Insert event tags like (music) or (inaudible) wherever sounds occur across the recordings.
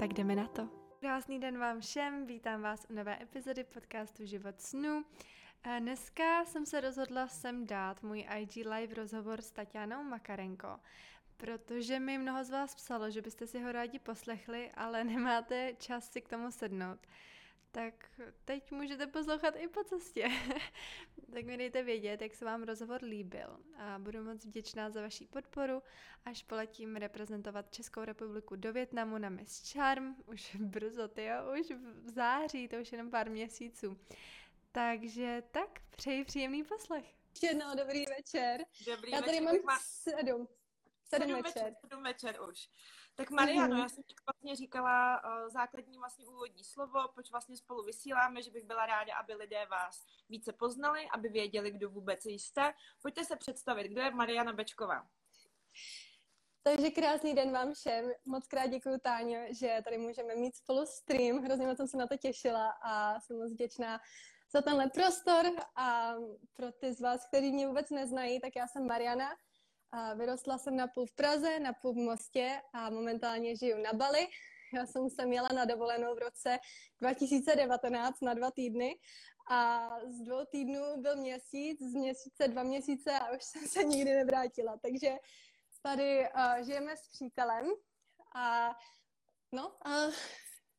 Tak jdeme na to. Krásný den vám všem, vítám vás u nové epizody podcastu Život snu. Dneska jsem se rozhodla sem dát můj IG live rozhovor s Tatianou Makarenko, protože mi mnoho z vás psalo, že byste si ho rádi poslechli, ale (laughs) nemáte čas si k tomu sednout tak teď můžete poslouchat i po cestě. (laughs) tak mi dejte vědět, jak se vám rozhovor líbil a budu moc vděčná za vaši podporu, až poletím reprezentovat Českou republiku do Větnamu na Miss Charm, už (laughs) brzo, ty už v září, to už jenom pár měsíců. Takže tak, přeji příjemný poslech. Ještě jednou dobrý večer. Dobrý Já tady večer. mám sedm. Sedm, sedm večer. večer. Sedm večer už. Tak Mariano, Mhm. já jsem ti vlastně říkala uh, základní vlastně úvodní slovo, proč vlastně spolu vysíláme, že bych byla ráda, aby lidé vás více poznali, aby věděli, kdo vůbec jste. Pojďte se představit, kdo je Mariana Bečková. Takže krásný den vám všem. Moc krát děkuji Táňo, že tady můžeme mít spolu stream. Hrozně moc jsem se na to těšila a jsem moc vděčná za tenhle prostor. A pro ty z vás, kteří mě vůbec neznají, tak já jsem Mariana. A vyrostla jsem na půl v Praze, na půl v Mostě a momentálně žiju na Bali. Já jsem sem jela na dovolenou v roce 2019 na dva týdny a z dvou týdnů byl měsíc, z měsíce dva měsíce a už (laughs) jsem se nikdy nevrátila. Takže tady uh, žijeme s přítelem a no, uh,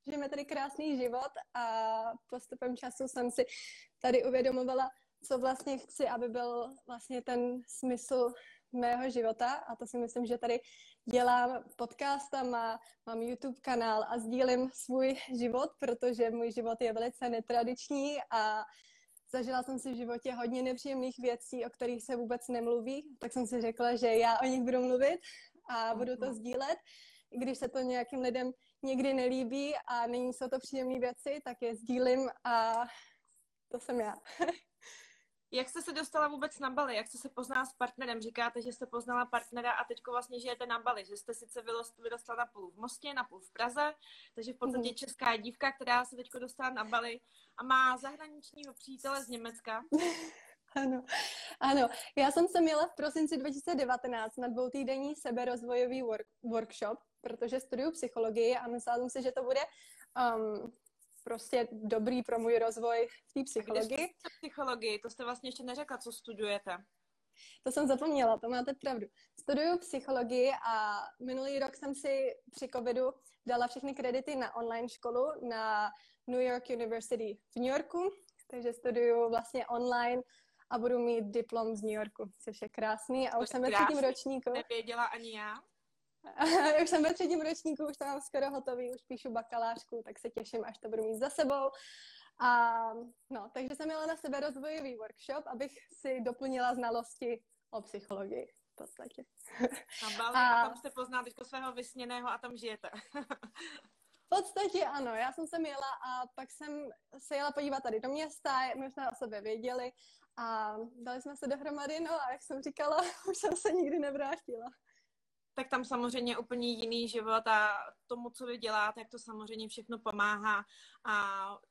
žijeme tady krásný život a postupem času jsem si tady uvědomovala, co vlastně chci, aby byl vlastně ten smysl mého života a to si myslím, že tady dělám podcastama, mám YouTube kanál a sdílím svůj život, protože můj život je velice netradiční a zažila jsem si v životě hodně nepříjemných věcí, o kterých se vůbec nemluví, tak jsem si řekla, že já o nich budu mluvit a budu to sdílet. I když se to nějakým lidem někdy nelíbí a není jsou to příjemné věci, tak je sdílím a to jsem já. (laughs) Jak jste se dostala vůbec na Bali? Jak jste se poznala s partnerem? Říkáte, že jste poznala partnera a teď vlastně žijete na Bali, že jste sice vyrostla na půl v Mostě, na půl v Praze, takže v podstatě Mhm. česká dívka, která se teď dostala na Bali a má zahraničního přítele z Německa. (laughs) Ano, ano. Já jsem se měla v prosinci 2019 na dvoutýdenní seberozvojový work, workshop, protože studuju psychologii a myslela jsem si, že to bude um, prostě dobrý pro můj rozvoj v té psychologii. psychologii? To jste vlastně ještě neřekla, co studujete. To jsem zapomněla, to máte pravdu. Studuju psychologii a minulý rok jsem si při covidu dala všechny kredity na online školu na New York University v New Yorku, takže studuju vlastně online a budu mít diplom z New Yorku, což je krásný a už jsem ve třetím ročníku. Nevěděla ani já. (laughs) už jsem ve třetím ročníku, už to mám skoro hotový, už píšu bakalářku, tak se těším, až to budu mít za sebou. A no, takže jsem měla na sebe rozvojový workshop, abych si doplnila znalosti o psychologii v podstatě. Na Bali A- a tam jste poznala teďko svého vysněného a tam žijete. V podstatě ano, já jsem se jela a pak jsem se jela podívat tady do města, my už jsme o sobě věděli a dali jsme se dohromady, no a jak jsem říkala, (laughs) už jsem se nikdy nevrátila. Tak tam samozřejmě úplně jiný život a tomu, co vy děláte, jak to samozřejmě všechno pomáhá a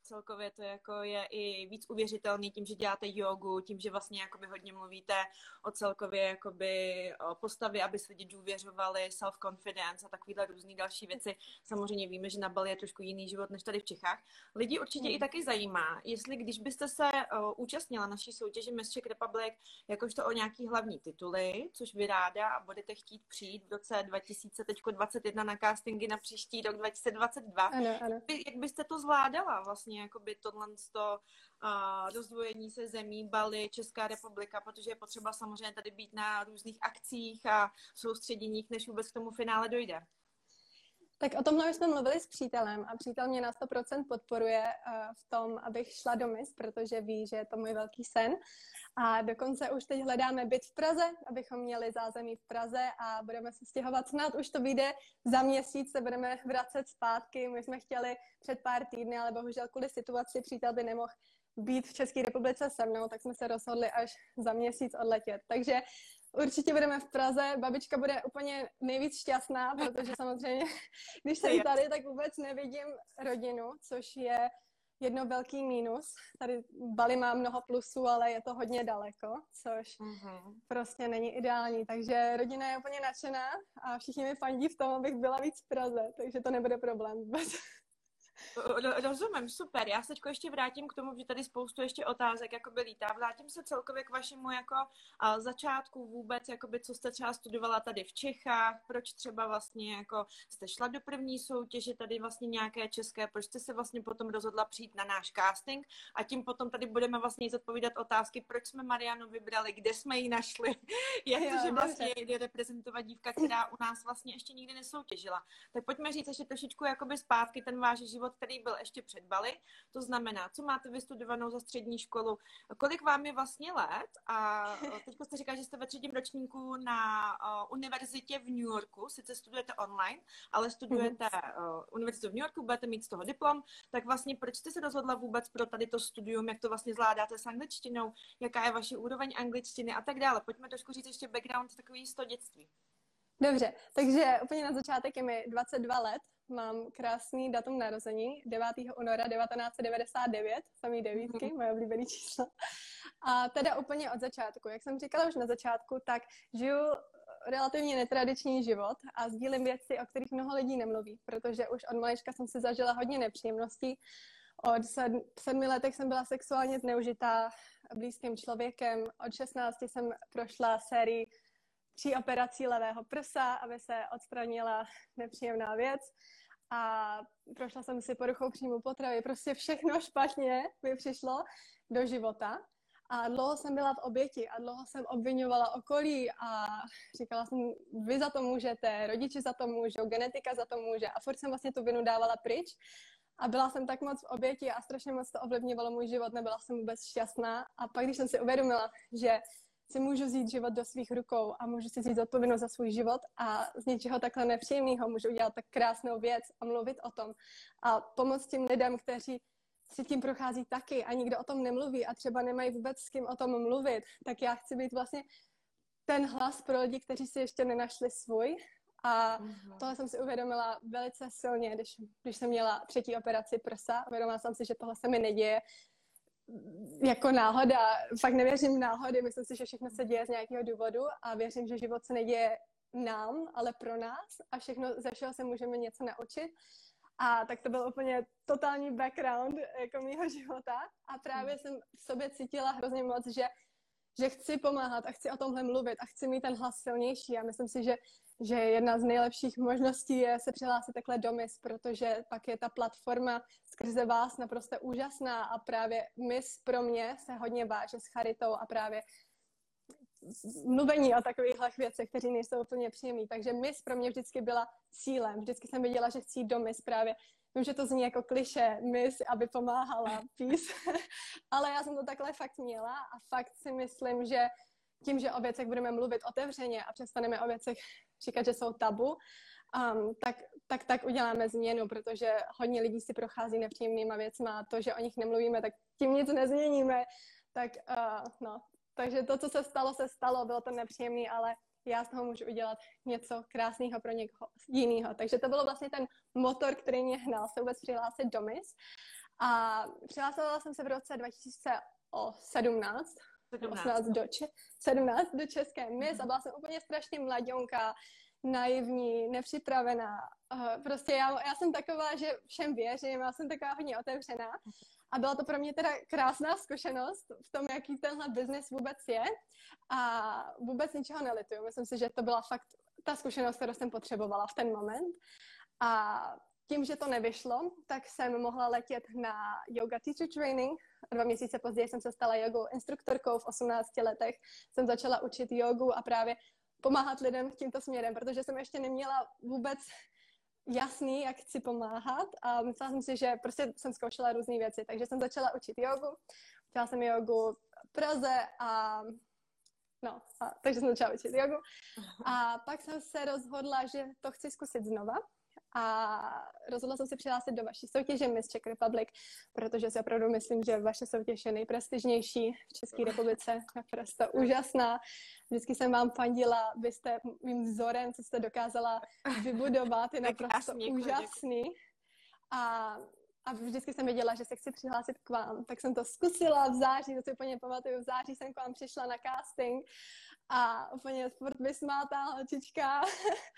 celkově to jako je i víc uvěřitelný tím, že děláte jogu, tím, že vlastně jakoby hodně mluvíte o celkově jakoby o postavě, aby se lidi důvěřovali, self-confidence a takovýhle různý další věci. Samozřejmě víme, že na Bali je trošku jiný život než tady v Čechách. Lidi určitě Hmm. i taky zajímá, jestli když byste se o, účastnila naší soutěže Miss Czech Republic jakožto o nějaký hlavní tituly, což vy ráda a budete chtít přijít v roce 2021 na castingy na příští rok 2022. Ano, ano. Jak byste to zvládala vlastně, jakoby tohle to, uh, rozdvojení se zemí Bali, Česká republika, protože je potřeba samozřejmě tady být na různých akcích a soustředěních, než vůbec k tomu finále dojde. Tak o tomhle už jsme mluvili s přítelem a přítel mě na 100% podporuje v tom, abych šla do MIS, protože ví, že je to můj velký sen. A dokonce už teď hledáme byt v Praze, abychom měli zázemí v Praze a budeme se stěhovat. Snad už to vyjde za měsíc, se budeme vracet zpátky. My jsme chtěli před pár týdny, ale bohužel kvůli situaci přítel by nemohl být v České republice se mnou, tak jsme se rozhodli až za měsíc odletět. Takže Určitě budeme v Praze. Babička bude úplně nejvíc šťastná, protože samozřejmě, (laughs) když jsem tady, tak vůbec nevidím rodinu, což je jedno velký mínus. Tady Bali má mnoho plusů, ale je to hodně daleko, což uh-huh. prostě není ideální. Takže rodina je úplně nadšená a všichni mi fandí v tom, abych byla víc v Praze, takže to nebude problém vůbec. Rozumím, super. Já se ještě vrátím k tomu, že tady spoustu ještě otázek jako by lítá. Vrátím se celkově k vašemu jako začátku vůbec, jakoby, co jste třeba studovala tady v Čechách, proč třeba vlastně jako jste šla do první soutěže tady vlastně nějaké české, proč jste se vlastně potom rozhodla přijít na náš casting a tím potom tady budeme vlastně zodpovídat otázky, proč jsme Marianu vybrali, kde jsme ji našli, (laughs) jak to, že vlastně jde reprezentovat dívka, která u nás vlastně ještě nikdy nesoutěžila. Tak pojďme říct ještě trošičku jakoby zpátky ten váš život, který byl ještě před Bali. To znamená, co máte vystudovanou za střední školu, kolik vám je vlastně let? A teď jste říkal, že jste ve třetím ročníku na uh, univerzitě v New Yorku, sice studujete online, ale studujete uh, univerzitu v New Yorku, budete mít z toho diplom, tak vlastně proč jste se rozhodla vůbec pro tady to studium, jak to vlastně zvládáte s angličtinou, jaká je vaše úroveň angličtiny a tak dále. Pojďme trošku říct ještě background takový z toho dětství. Dobře, takže úplně na začátek je mi 22 let, mám krásný datum narození, 9. února 1999, samý devítky, mm-hmm. moje oblíbené číslo. A teda úplně od začátku, jak jsem říkala už na začátku, tak žiju relativně netradiční život a sdílím věci, o kterých mnoho lidí nemluví, protože už od malička jsem si zažila hodně nepříjemností. Od sedmi letech jsem byla sexuálně zneužitá blízkým člověkem, od 16 jsem prošla sérii tří operací levého prsa, aby se odstranila nepříjemná věc a prošla jsem si poruchou příjmu potravy. Prostě všechno špatně mi přišlo do života. A dlouho jsem byla v oběti a dlouho jsem obvinovala okolí a říkala jsem, vy za to můžete, rodiči za to můžou, genetika za to může. A furt jsem vlastně tu vinu dávala pryč. A byla jsem tak moc v oběti a strašně moc to ovlivňovalo můj život, nebyla jsem vůbec šťastná. A pak, když jsem si uvědomila, že si můžu vzít život do svých rukou a můžu si vzít odpovědnost za svůj život a z něčeho takhle nepříjemného můžu udělat tak krásnou věc a mluvit o tom a pomoct tím lidem, kteří si tím prochází taky a nikdo o tom nemluví a třeba nemají vůbec s kým o tom mluvit, tak já chci být vlastně ten hlas pro lidi, kteří si ještě nenašli svůj. A uh-huh. tohle jsem si uvědomila velice silně, když, když jsem měla třetí operaci prsa. Uvědomila jsem si, že tohle se mi neděje, jako náhoda, fakt nevěřím náhody, myslím si, že všechno se děje z nějakého důvodu a věřím, že život se neděje nám, ale pro nás a všechno, ze všeho se můžeme něco naučit. A tak to byl úplně totální background jako mýho života a právě jsem v sobě cítila hrozně moc, že, že chci pomáhat a chci o tomhle mluvit a chci mít ten hlas silnější a myslím si, že že jedna z nejlepších možností je se přihlásit takhle do MIS, protože pak je ta platforma skrze vás naprosto úžasná a právě MIS pro mě se hodně váže s charitou a právě mluvení o takovýchhle věcech, kteří nejsou úplně příjemný. Takže MIS pro mě vždycky byla cílem. Vždycky jsem věděla, že chci jít do MIS právě. Vím, že to zní jako kliše, MIS, aby pomáhala, peace. (laughs) Ale já jsem to takhle fakt měla a fakt si myslím, že tím, že o věcech budeme mluvit otevřeně a přestaneme o věcech říkat, že jsou tabu, um, tak, tak, tak uděláme změnu, protože hodně lidí si prochází nepříjemnýma věcma a to, že o nich nemluvíme, tak tím nic nezměníme. Tak, uh, no. Takže to, co se stalo, se stalo, bylo to nepříjemné, ale já z toho můžu udělat něco krásného pro někoho jiného. Takže to bylo vlastně ten motor, který mě hnal se vůbec přihlásit do MIS. A přihlásila jsem se v roce 2017, 17 do, Če- 17 do České mis a byla jsem úplně strašně mladionka, naivní, nepřipravená. Uh, prostě já, já jsem taková, že všem věřím, já jsem taková hodně otevřená. A byla to pro mě teda krásná zkušenost v tom, jaký tenhle biznis vůbec je. A vůbec ničeho nelituju. Myslím si, že to byla fakt ta zkušenost, kterou jsem potřebovala v ten moment. A tím, že to nevyšlo, tak jsem mohla letět na yoga teacher training. Dva měsíce později jsem se stala jogou instruktorkou v 18 letech. Jsem začala učit jogu a právě pomáhat lidem tímto směrem, protože jsem ještě neměla vůbec jasný, jak chci pomáhat. A myslela jsem si, že prostě jsem zkoušela různé věci, takže jsem začala učit jogu, učila jsem jogu v Praze a no, a, takže jsem začala učit jogu a pak jsem se rozhodla, že to chci zkusit znova a rozhodla jsem se přihlásit do vaší soutěže Miss Czech Republic, protože si opravdu myslím, že vaše soutěž je nejprestižnější v České republice, naprosto úžasná. Vždycky jsem vám fandila, vy jste mým vzorem, co jste dokázala vybudovat, je naprosto úžasný. A a vždycky jsem věděla, že se chci přihlásit k vám. Tak jsem to zkusila v září, to si úplně pamatuju, v září jsem k vám přišla na casting a úplně furt vysmátá holčička,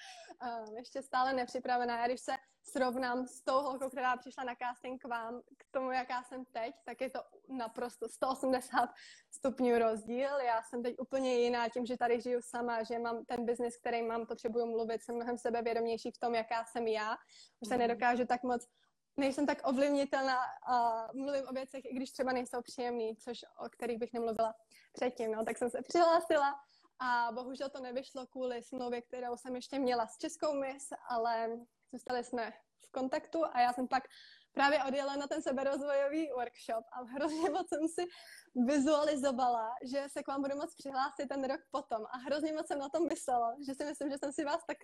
(laughs) ještě stále nepřipravená. Já když se srovnám s tou holkou, která přišla na casting k vám, k tomu, jaká jsem teď, tak je to naprosto 180 stupňů rozdíl. Já jsem teď úplně jiná tím, že tady žiju sama, že mám ten biznis, který mám, potřebuju mluvit, jsem mnohem sebevědomější v tom, jaká jsem já. Už se mhm. nedokážu tak moc nejsem tak ovlivnitelná a mluvím o věcech, i když třeba nejsou příjemný, což o kterých bych nemluvila předtím. No, tak jsem se přihlásila a bohužel to nevyšlo kvůli smlouvě, kterou jsem ještě měla s Českou mis, ale zůstali jsme v kontaktu a já jsem pak právě odjela na ten seberozvojový workshop a hrozně moc jsem si vizualizovala, že se k vám budu moc přihlásit ten rok potom. A hrozně moc jsem na tom myslela, že si myslím, že jsem si vás tak,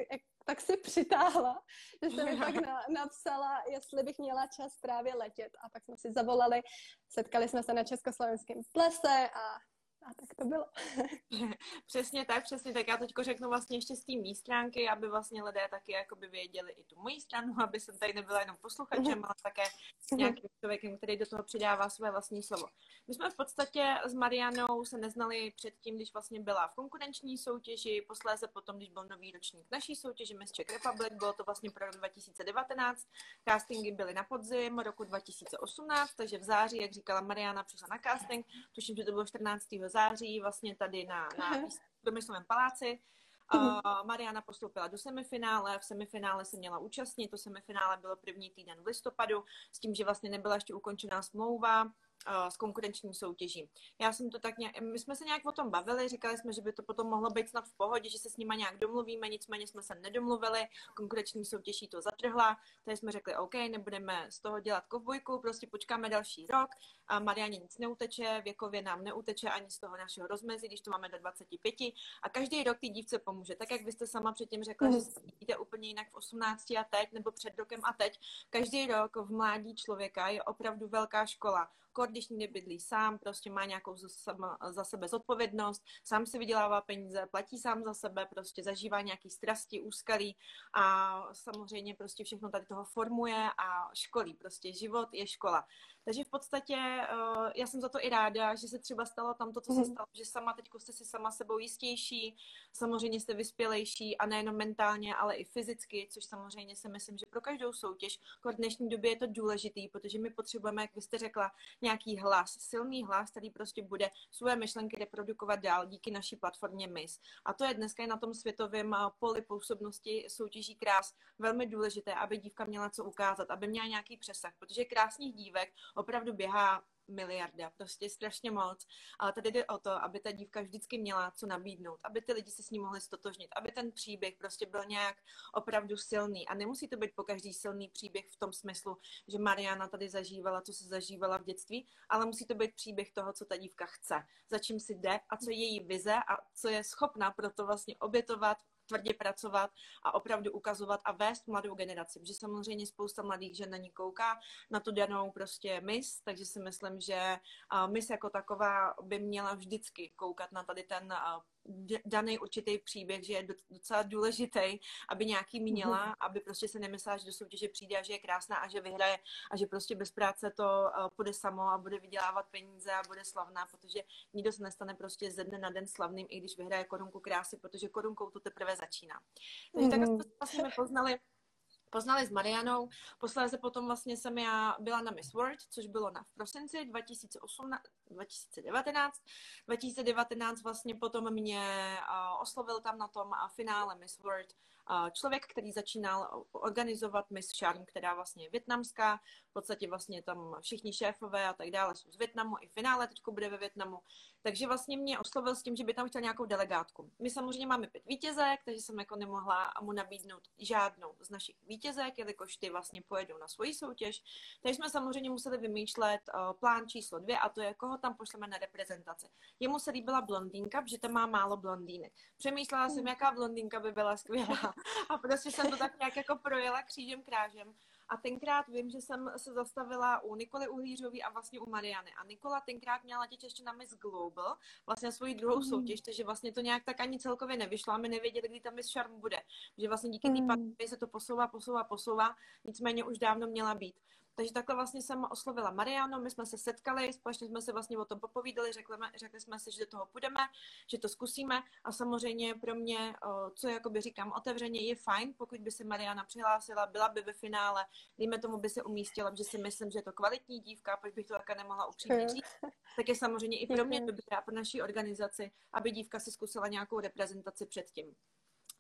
tak si přitáhla, že jsem mi pak (laughs) na, napsala, jestli bych měla čas právě letět. A pak jsme si zavolali, setkali jsme se na československém plese a a tak to bylo. (laughs) přesně tak, přesně tak. Já teď řeknu vlastně ještě z té mý stránky, aby vlastně lidé taky jakoby věděli i tu moji stranu, (laughs) aby jsem tady nebyla jenom posluchačem, ale také nějakým člověkem, který do toho přidává své vlastní slovo. My jsme v podstatě s Marianou se neznali předtím, když vlastně byla v konkurenční soutěži, posléze potom, když byl nový ročník naší soutěži Miss Czech Republic, bylo to vlastně pro rok 2019, castingy byly na podzim roku 2018, takže v září, jak říkala Mariana, přišla na casting, tuším, že to bylo 14 září vlastně tady na, na Promyslovém paláci. Uh, Mariana postoupila do semifinále, v semifinále se měla účastnit, to semifinále bylo první týden v listopadu, s tím, že vlastně nebyla ještě ukončená smlouva, s konkurenční soutěží. Já jsem to tak nějak, my jsme se nějak o tom bavili, říkali jsme, že by to potom mohlo být snad v pohodě, že se s nima nějak domluvíme, nicméně jsme se nedomluvili, konkurenční soutěží to zatrhla, takže jsme řekli, OK, nebudeme z toho dělat kovbojku, prostě počkáme další rok a Marianě nic neuteče, věkově nám neuteče ani z toho našeho rozmezí, když to máme do 25 a každý rok ty dívce pomůže. Tak jak byste sama předtím řekla, že se úplně jinak v 18 a teď, nebo před rokem a teď, každý rok v mládí člověka je opravdu velká škola kor, když nebydlí sám, prostě má nějakou za sebe zodpovědnost, sám si vydělává peníze, platí sám za sebe, prostě zažívá nějaký strasti, úskalí a samozřejmě prostě všechno tady toho formuje a školí. Prostě život je škola. Takže v podstatě uh, já jsem za to i ráda, že se třeba stalo tam to, co se mhm. stalo, že sama teď jste si sama sebou jistější, samozřejmě jste vyspělejší a nejenom mentálně, ale i fyzicky, což samozřejmě si myslím, že pro každou soutěž v dnešní době je to důležitý, protože my potřebujeme, jak vy jste řekla, nějaký hlas, silný hlas, který prostě bude své myšlenky reprodukovat dál díky naší platformě MIS. A to je dneska na tom světovém eh, poli působnosti soutěží krás velmi důležité, aby dívka měla co ukázat, aby měla nějaký přesah, protože krásných dívek opravdu běhá miliarda, prostě strašně moc. Ale tady jde o to, aby ta dívka vždycky měla co nabídnout, aby ty lidi se s ní mohli stotožnit, aby ten příběh prostě byl nějak opravdu silný. A nemusí to být po každý silný příběh v tom smyslu, že Mariana tady zažívala, co se zažívala v dětství, ale musí to být příběh toho, co ta dívka chce, za čím si jde a co je její vize a co je schopná pro to vlastně obětovat, tvrdě pracovat a opravdu ukazovat a vést mladou generaci, protože samozřejmě spousta mladých žen na ní kouká, na tu danou prostě mis, takže si myslím, že mis jako taková by měla vždycky koukat na tady ten daný určitý příběh, že je docela důležitý, aby nějaký měla, mm-hmm. aby prostě se nemyslela, že do soutěže přijde a že je krásná a že vyhraje a že prostě bez práce to uh, půjde samo a bude vydělávat peníze a bude slavná, protože nikdo se nestane prostě ze dne na den slavným, i když vyhraje korunku krásy, protože korunkou to teprve začíná. Takže mm-hmm. tak jsme vlastně poznali poznali s Marianou. Posléze potom vlastně jsem já byla na Miss World, což bylo na v prosinci 2018, 2019. 2019 vlastně potom mě oslovil tam na tom finále Miss World člověk, který začínal organizovat Miss Charm, která vlastně je větnamská, podstatě vlastně tam všichni šéfové a tak dále jsou z Větnamu, i finále teď bude ve Větnamu. Takže vlastně mě oslovil s tím, že by tam chtěl nějakou delegátku. My samozřejmě máme pět vítězek, takže jsem jako nemohla mu nabídnout žádnou z našich vítězek, jelikož ty vlastně pojedou na svoji soutěž. Takže jsme samozřejmě museli vymýšlet uh, plán číslo dvě a to je, koho tam pošleme na reprezentaci. Jemu se líbila blondýnka, protože tam má málo blondýnek. Přemýšlela jsem, jaká blondýnka by byla skvělá. (laughs) A prostě jsem to tak nějak jako projela křížem krážem. A tenkrát vím, že jsem se zastavila u Nikoly Uhlířový a vlastně u Mariany. A Nikola tenkrát měla teď ještě na Miss Global, vlastně svoji druhou mm. soutěž, takže vlastně to nějak tak ani celkově nevyšlo a my nevěděli, kdy ta Miss Charm bude. Že vlastně díky té mm. pandemii se to posouvá, posouvá, posouvá, nicméně už dávno měla být. Takže takhle vlastně jsem oslovila Mariano, my jsme se setkali, společně jsme se vlastně o tom popovídali, řekli, řekli jsme si, že do toho půjdeme, že to zkusíme a samozřejmě pro mě, co jakoby říkám otevřeně, je fajn, pokud by se Mariana přihlásila, byla by ve finále, dejme tomu by se umístila, že si myslím, že je to kvalitní dívka, proč bych to také nemohla upřímně říct, tak je samozřejmě i pro mě dobré a pro naší organizaci, aby dívka si zkusila nějakou reprezentaci předtím.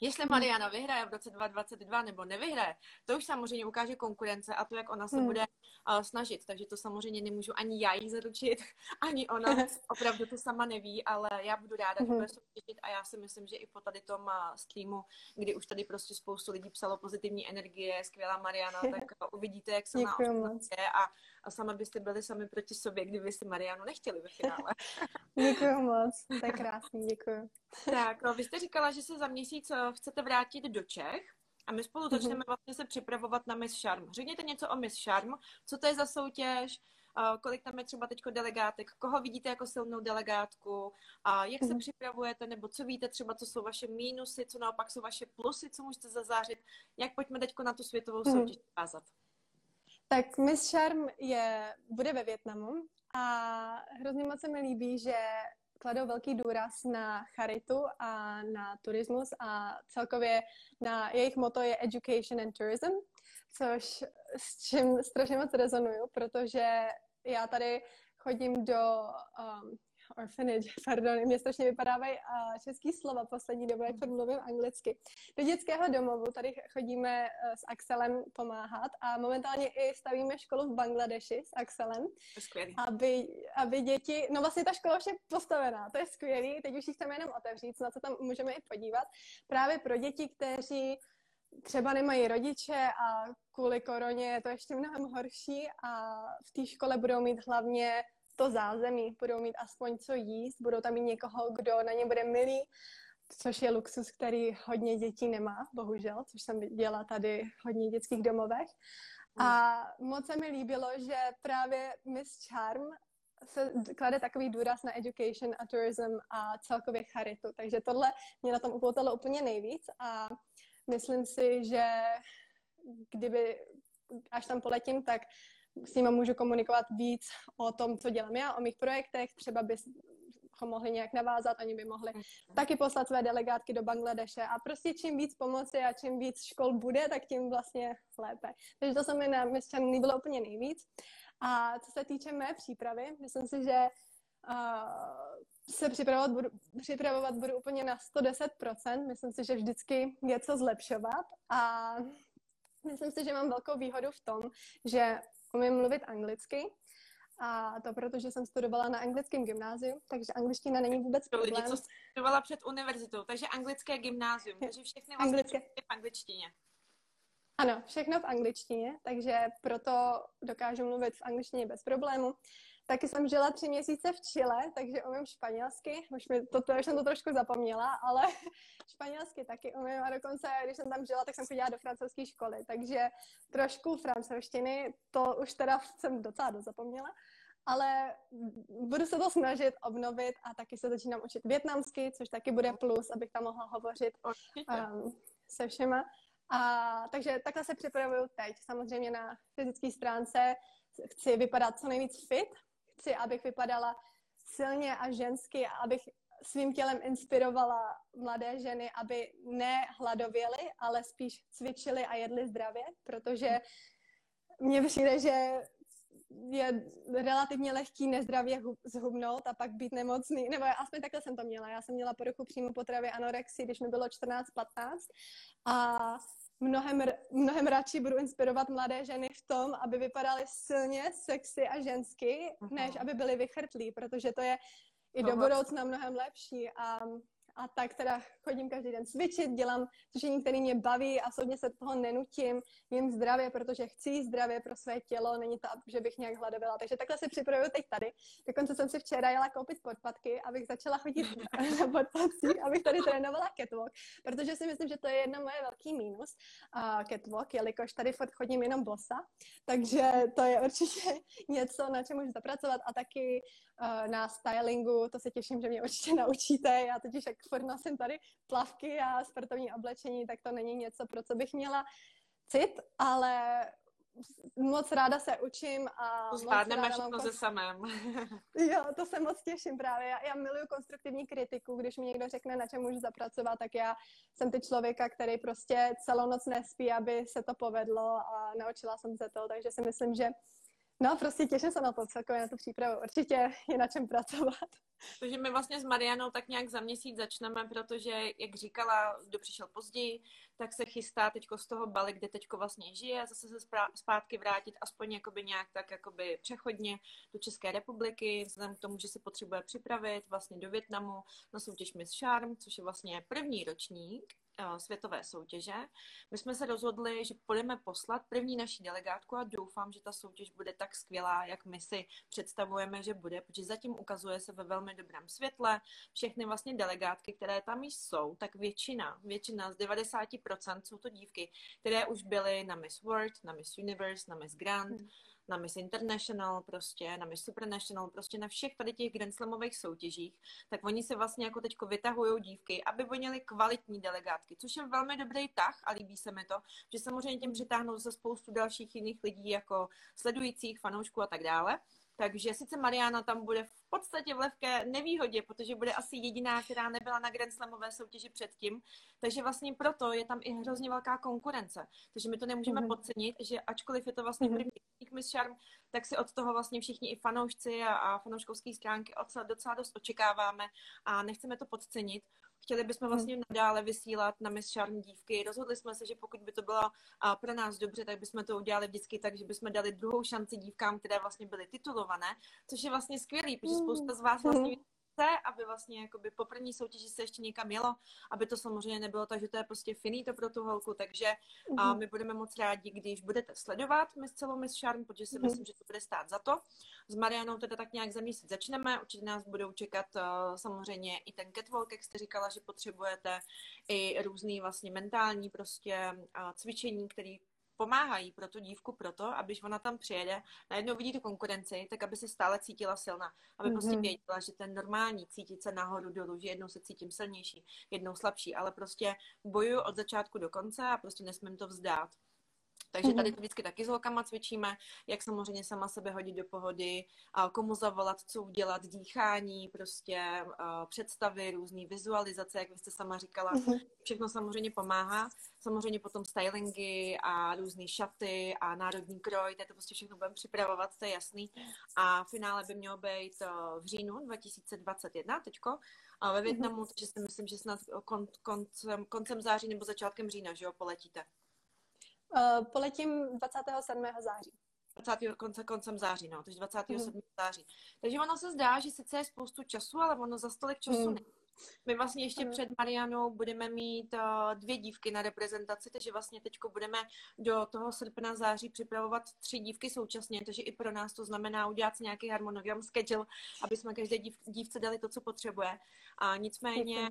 Jestli hmm. Mariana vyhraje v roce 2022 nebo nevyhraje, to už samozřejmě ukáže konkurence a to, jak ona se hmm. bude snažit. Takže to samozřejmě nemůžu ani já jí zaručit, (laughs) ani ona (laughs) opravdu to sama neví, ale já budu ráda, že hmm. bude soutěžit a já si myslím, že i po tady tom uh, streamu, kdy už tady prostě spoustu lidí psalo pozitivní energie, skvělá Mariana, (laughs) tak uh, uvidíte, jak se ona je a, a sama byste byli sami proti sobě, kdyby si Marianu nechtěli ve finále. děkuji moc, to je krásný, děkuji. Tak, vy jste říkala, že se za měsíc chcete vrátit do Čech a my spolu mhm. začneme vlastně se připravovat na Miss Charm. Řekněte něco o Miss Charm, co to je za soutěž, kolik tam je třeba teď delegátek, koho vidíte jako silnou delegátku, a jak se mhm. připravujete, nebo co víte třeba, co jsou vaše mínusy, co naopak jsou vaše plusy, co můžete zazářit, jak pojďme teď na tu světovou mhm. soutěž ukázat. Tak Miss Charm je, bude ve Větnamu a hrozně moc se mi líbí, že kladou velký důraz na charitu a na turismus a celkově na jejich moto je Education and Tourism, což s čím strašně moc rezonuju, protože já tady chodím do um, orphanage, (laughs) pardon, mě strašně vypadávají český slova poslední dobou, jak mluvím anglicky. Do dětského domovu tady chodíme uh, s Axelem pomáhat a momentálně i stavíme školu v Bangladeši s Axelem. Aby, aby děti, no vlastně ta škola už je postavená, to je skvělý, teď už ji chceme jenom otevřít, na co tam můžeme i podívat. Právě pro děti, kteří třeba nemají rodiče a kvůli koroně je to ještě mnohem horší a v té škole budou mít hlavně to zázemí, budou mít aspoň co jíst, budou tam mít někoho, kdo na ně bude milý, což je luxus, který hodně dětí nemá, bohužel, což jsem viděla tady hodně dětských domovech. A moc se mi líbilo, že právě Miss Charm se klade takový důraz na education a tourism a celkově charitu. Takže tohle mě na tom upoutalo úplně nejvíc a myslím si, že kdyby, až tam poletím, tak s nimi můžu komunikovat víc o tom, co dělám já, o mých projektech, třeba by ho mohli nějak navázat, oni by mohli taky poslat své delegátky do Bangladeše a prostě čím víc pomoci a čím víc škol bude, tak tím vlastně lépe. Takže to se mi na Mischan líbilo úplně nejvíc. A co se týče mé přípravy, myslím si, že uh, se připravovat budu, připravovat budu úplně na 110%. Myslím si, že vždycky je co zlepšovat a myslím si, že mám velkou výhodu v tom, že umím mluvit anglicky, a to proto, že jsem studovala na anglickém gymnáziu, takže angličtina není vůbec problém. Lidi, co studovala před univerzitou, takže anglické gymnázium, takže všechny vlastně anglické. v angličtině. Ano, všechno v angličtině, takže proto dokážu mluvit v angličtině bez problému. Taky jsem žila tři měsíce v Chile, takže umím španělsky. Už, mi to, to, už jsem to trošku zapomněla, ale (laughs) španělsky taky umím. A dokonce, když jsem tam žila, tak jsem chodila do francouzské školy. Takže trošku francouzštiny, to už teda jsem docela dozapomněla. Ale budu se to snažit obnovit a taky se začínám učit větnamsky, což taky bude plus, abych tam mohla hovořit um, se všema. A, takže takhle se připravuju teď. Samozřejmě na fyzické stránce chci vypadat co nejvíc fit, chci, abych vypadala silně a žensky, abych svým tělem inspirovala mladé ženy, aby ne hladověly, ale spíš cvičily a jedly zdravě, protože mně přijde, že je relativně lehký nezdravě zhubnout a pak být nemocný, nebo aspoň takhle jsem to měla. Já jsem měla poruchu příjmu potravy anorexii, když mi bylo 14-15 a mnohem, mnohem radši budu inspirovat mladé ženy v tom, aby vypadaly silně, sexy a žensky, než aby byly vychrtlí, protože to je i do budoucna mnohem lepší. A a tak teda chodím každý den cvičit, dělám cvičení, které mě baví a soudně se toho nenutím, jím zdravě, protože chci zdravě pro své tělo, není to, že bych nějak hladovala. Takže takhle se připravuju teď tady. Dokonce jsem si včera jela koupit podpatky, abych začala chodit (laughs) na podpatcích, abych tady trénovala catwalk, protože si myslím, že to je jedna moje velký mínus uh, catwalk, jelikož tady furt chodím jenom bosa, takže to je určitě (laughs) něco, na čem můžu zapracovat a taky uh, na stylingu, to se těším, že mě určitě naučíte, já totiž jak furt nosím tady plavky a sportovní oblečení, tak to není něco, pro co bych měla cit, ale moc ráda se učím a to zvládneme všechno ze samém. (laughs) (laughs) jo, to se moc těším právě. Já, já miluju konstruktivní kritiku, když mi někdo řekne, na čem můžu zapracovat, tak já jsem ty člověka, který prostě celou noc nespí, aby se to povedlo a naučila jsem se to, takže si myslím, že No, prostě těším se na to celkově, na tu přípravu. Určitě je na čem pracovat. Takže my vlastně s Marianou tak nějak za měsíc začneme, protože, jak říkala, kdo přišel později, tak se chystá teďko z toho Bali, kde teďko vlastně žije, zase se zpátky vrátit aspoň jakoby nějak tak jakoby přechodně do České republiky, vzhledem k tomu, že se potřebuje připravit vlastně do Větnamu na soutěž Miss Charm, což je vlastně první ročník světové soutěže. My jsme se rozhodli, že půjdeme poslat první naší delegátku a doufám, že ta soutěž bude tak skvělá, jak my si představujeme, že bude, protože zatím ukazuje se ve velmi dobrém světle. Všechny vlastně delegátky, které tam jsou, tak většina, většina z 90% jsou to dívky, které už byly na Miss World, na Miss Universe, na Miss Grand, hmm na Miss International, prostě na Miss Supranational, prostě na všech tady těch Grand Slamových soutěžích, tak oni se vlastně jako teďko vytahují dívky, aby měli kvalitní delegátky, což je velmi dobrý tah a líbí se mi to, že samozřejmě tím přitáhnou zase spoustu dalších jiných lidí, jako sledujících, fanoušků a tak dále. Takže sice Mariana tam bude v podstatě v lehké nevýhodě, protože bude asi jediná, která nebyla na Grand Slamové soutěži předtím. Takže vlastně proto je tam i hrozně velká konkurence. Takže my to nemůžeme mm-hmm. podcenit, že ačkoliv je to vlastně mm-hmm. první Miss Charm, tak si od toho vlastně všichni i fanoušci a, a fanouškovské stránky docela dost očekáváme a nechceme to podcenit. Chtěli bychom vlastně hmm. nadále vysílat na Miss Charm dívky. Rozhodli jsme se, že pokud by to bylo pro nás dobře, tak bychom to udělali vždycky tak, že bychom dali druhou šanci dívkám, které vlastně byly titulované, což je vlastně skvělý, protože hmm. spousta z vás vlastně hmm chce, aby vlastně jakoby po první soutěži se ještě někam jelo, aby to samozřejmě nebylo tak, že to je prostě finito pro tu holku, takže mm-hmm. a mhm. my budeme moc rádi, když budete sledovat Miss celou Miss Charm, protože si mm-hmm. myslím, že to bude stát za to. S Marianou teda tak nějak za měsíc začneme, určitě nás budou čekat uh, samozřejmě i ten catwalk, jak jste říkala, že potřebujete i různý vlastně mentální prostě uh, cvičení, který pomáhají pro tu dívku proto, aby ona tam přijede, najednou vidí tu konkurenci, tak aby se stále cítila silná. Aby mm-hmm. prostě mhm. věděla, že ten normální cítit se nahoru dolů, že jednou se cítím silnější, jednou slabší, ale prostě bojuju od začátku do konce a prostě nesmím to vzdát. Takže tady mhm. to vždycky taky s holkama cvičíme, jak samozřejmě sama sebe hodit do pohody, komu zavolat, co udělat, dýchání, prostě představy, různé vizualizace, jak vy jste sama říkala. Mhm. Všechno samozřejmě pomáhá. Samozřejmě potom stylingy a různé šaty a národní kroj, to prostě všechno budeme připravovat, to je jasný. A finále by mělo být v říjnu 2021, teďko, a ve mhm. Větnamu, takže si myslím, že snad koncem, koncem září nebo začátkem října, že jo, poletíte. Uh, poletím 27. září. 20. konce, koncem září, no, takže 27. Mm. září. Takže ono se zdá, že sice je spoustu času, ale ono za stolik času mm. není. My vlastně ještě mm. před Marianou budeme mít uh, dvě dívky na reprezentaci, takže vlastně teď budeme do toho srpna, září připravovat tři dívky současně, takže i pro nás to znamená udělat si nějaký harmonogram, schedule, aby jsme každé dív, dívce dali to, co potřebuje. A nicméně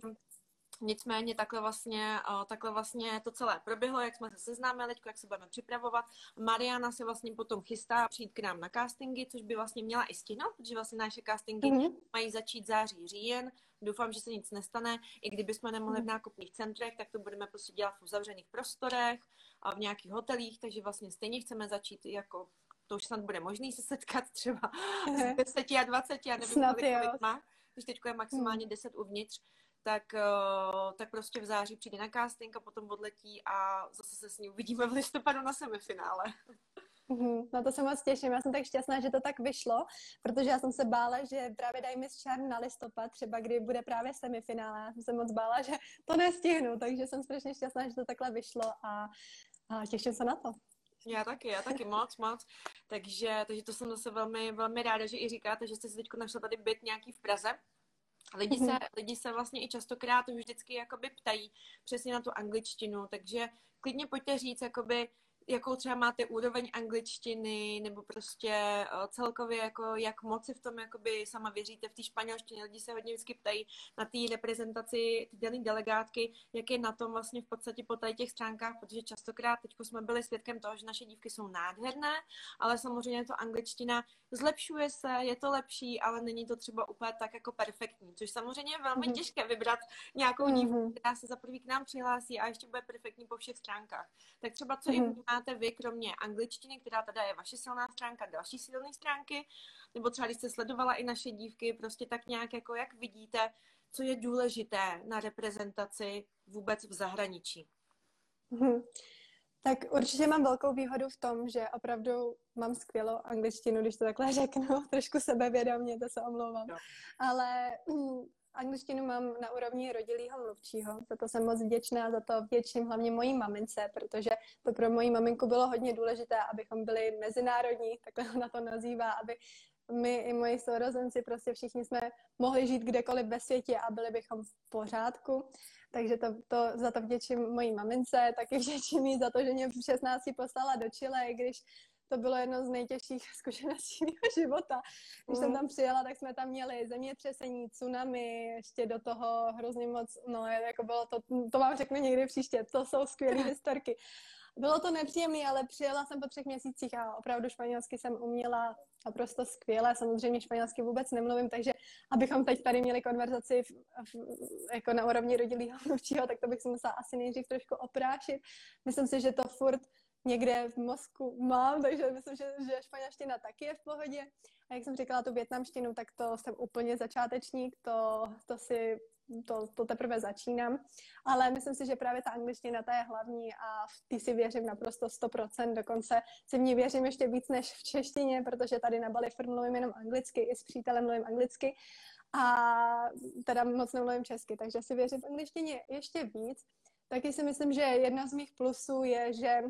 Nicméně takhle vlastně, takhle vlastně to celé proběhlo, jak jsme se seznámili, jak se budeme připravovat. Mariana se vlastně potom chystá přijít k nám na castingy, což by vlastně měla i stihnout, protože vlastně naše castingy mm-hmm. mají začít září, říjen. Doufám, že se nic nestane. I kdyby jsme nemohli v mhm. nákupních centrech, tak to budeme prostě dělat v uzavřených prostorech a v nějakých hotelích, takže vlastně stejně chceme začít jako to už snad bude možný se setkat třeba s 10 a 20 a nevím, Snad, kolik má, když teď je maximálně 10 mhm. uvnitř, tak, eh, tak prostě v září přijde na casting a potom odletí a zase se s ní uvidíme v listopadu na semifinále. Mm-hmm. No to se moc těším, já jsem tak šťastná, že to tak vyšlo, protože já jsem se bála, že právě dají mi Charm na listopad, třeba kdy bude právě semifinále, já jsem se moc bála, že to nestihnu, takže jsem strašně šťastná, že to takhle vyšlo a, a těším se na to. Já taky, já taky moc, moc. Takže, takže to jsem zase velmi, velmi ráda, že i říkáte, že jste si teď našla tady byt nějaký v Praze. Lidi se, mhm. lidi se vlastně i častokrát už vždycky jakoby ptají přesně na tu angličtinu, takže klidně pojďte říct, jakoby, jakou třeba máte úroveň angličtiny, nebo prostě eh, celkově jako jak moc si v tom jakoby sama věříte v té španělštině. Lidi se hodně vždycky ptají na té reprezentaci ty dané delegátky, jak je na tom vlastně v podstatě po tady těch stránkách, protože častokrát teď jsme byli svědkem toho, že naše dívky jsou nádherné, ale samozřejmě to angličtina zlepšuje se, je to lepší, ale není to třeba úplně tak jako perfektní, což samozřejmě je velmi mm-hmm. těžké vybrat nějakou dívku, mm-hmm. která se za prvý k nám přihlásí a ještě bude perfektní po všech stránkách. Tak třeba co mm-hmm. Máte vy, kromě angličtiny, která teda je vaše silná stránka, další silné stránky, nebo třeba když jste sledovala i naše dívky, prostě tak nějak jako jak vidíte, co je důležité na reprezentaci vůbec v zahraničí. Mm-hmm. Tak určitě mám velkou výhodu v tom, že opravdu mám skvělou angličtinu, když to takhle řeknu, (laughs) trošku sebevědomě, to se omlouvám. No. Ale mm, angličtinu mám na úrovni rodilého mluvčího, za to jsem moc vděčná, za to vděčím hlavně mojí mamince, protože to pro moji maminku bylo hodně důležité, abychom byli mezinárodní, takhle (laughs) ona to nazývá, aby my i moji sourozenci, prostě všichni jsme mohli žít kdekoliv ve světě a byli bychom v pořádku. Takže to, to, za to vděčím mojí mamince, taky (laughs) vděčím jí za to, že mě v 16 poslala do Chile, když to bylo jedno z nejtěžších (laughs) zkušeností mého (laughs) života. Když mm. jsem tam přijela, tak jsme tam měli zemětřesení, tsunami, ještě do toho hrozně moc, no jako bylo to, to vám řeknu někdy příště, to jsou skvělé (laughs) historky. Bylo to nepříjemné, ale přijela jsem po třech měsících a opravdu španělsky jsem uměla naprosto skvěle. Samozřejmě španělsky vůbec nemluvím, takže abychom teď tady měli konverzaci v, v, jako na úrovni rodilého mluvčího, tak to bych si musela asi nejdřív trošku oprášit. Myslím si, že to furt někde v mozku mám, takže myslím, že, že španělština taky je v pohodě. A jak jsem říkala tu větnamštinu, tak to jsem úplně začátečník, to, to si to, to teprve začínám, ale myslím si, že právě ta angličtina ta je hlavní a v ty si věřím naprosto 100%, dokonce si v ní věřím ještě víc než v češtině, protože tady na Bali mluvím jenom anglicky, i s přítelem mluvím anglicky a teda moc nemluvím česky, takže si věřím v angličtině ještě víc. Taky si myslím, že jedna z mých plusů je, že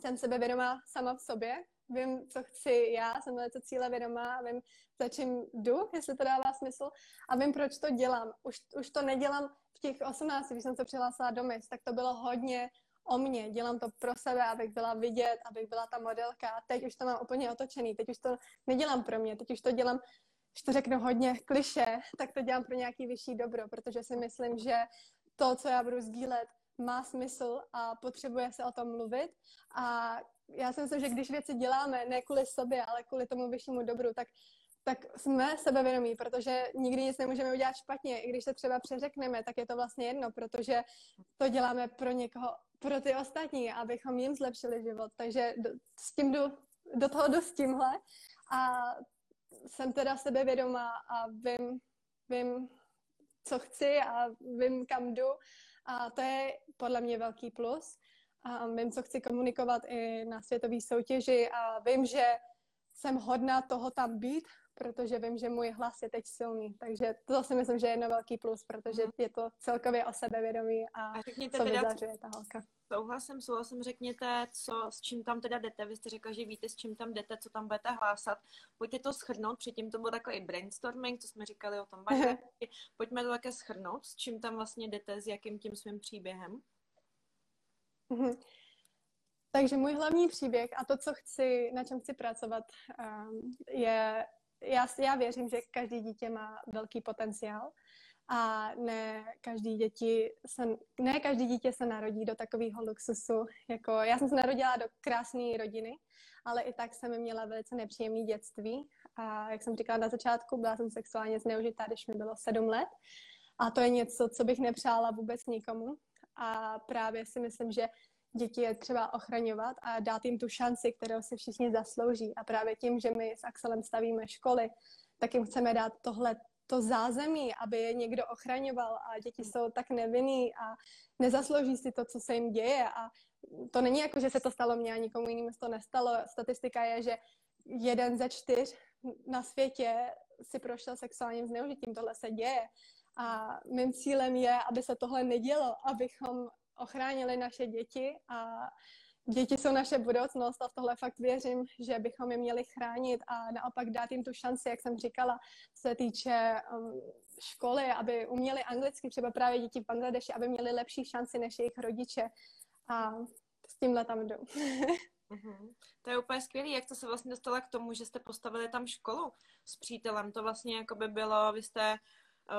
jsem sebevědomá sama v sobě, vím, co chci já, jsem velice cíle vědomá, vím, za čím jdu, jestli to dává smysl a vím, proč to dělám. Už, už to nedělám v těch 18, když jsem se přihlásila do MIS, tak to bylo hodně o mně. Dělám to pro sebe, abych byla vidět, abych byla ta modelka. A teď už to mám úplně otočený. Teď už to nedělám pro mě, teď už to dělám, když to řeknu hodně kliše, tak to dělám pro nějaký vyšší dobro, protože si myslím, že to, co já budu sdílet, má smysl a potřebuje se o tom mluvit. A já si myslím, že když věci děláme ne kvůli sobě, ale kvůli tomu vyššímu dobru, tak tak jsme sebevědomí, protože nikdy nic nemůžeme udělat špatně. I když se třeba přeřekneme, tak je to vlastně jedno, protože to děláme pro někoho, pro ty ostatní, abychom jim zlepšili život. Takže do, s tím jdu, do toho jdu s tímhle a jsem teda sebevědomá a vím, vím, co chci a vím, kam jdu a to je podle mě velký plus. A vím, co chci komunikovat i na světové soutěži a vím, že jsem hodná toho tam být, protože vím, že můj hlas je teď silný. Takže to si myslím, že je jedno velký plus, protože mhm. je to celkově o sebevědomí a, a řekněte co teda, ta holka. Souhlasím, souhlasím, řekněte, co, s čím tam teda jdete. Vy jste řekla, že víte, s čím tam jdete, co tam budete hlásat. Pojďte to schrnout, předtím to byl takový brainstorming, co jsme říkali o tom (laughs) Pojďme to také schrnout, s čím tam vlastně jdete, s jakým tím svým příběhem. Mm-hmm. Takže můj hlavní příběh a to, co chci, na čem chci pracovat, um, je, já, já věřím, že každý dítě má velký potenciál a ne každý, děti se, ne každý dítě se narodí do takového luxusu. Jako, já jsem se narodila do krásné rodiny, ale i tak jsem měla velice nepříjemné dětství. A jak jsem říkala na začátku, byla jsem sexuálně zneužitá, když mi bylo sedm let. A to je něco, co bych nepřála vůbec nikomu. A právě si myslím, že děti je třeba ochraňovat a dát jim tu šanci, kterou si všichni zaslouží. A právě tím, že my s Axelem stavíme školy, tak jim chceme dát tohle to zázemí, aby je někdo ochraňoval a děti jsou tak nevinný a nezaslouží si to, co se jim děje a to není jako, že se to stalo mně a nikomu jinému se to nestalo. Statistika je, že jeden ze čtyř na světě si prošel sexuálním zneužitím. Tohle se děje. A mým cílem je, aby se tohle nedělo, abychom ochránili naše děti a děti jsou naše budoucnost a v tohle fakt věřím, že bychom je měli chránit a naopak dát jim tu šanci, jak jsem říkala, se týče um, školy, aby uměli anglicky, třeba právě děti v Bangladeši, aby měli lepší šanci než jejich rodiče. A s tímhle tam jdu. Uhum. (laughs) To je úplně skvělé, jak jste se vlastně dostala k tomu, že jste postavili tam školu s přítelem. To vlastně jako by bylo, vy jste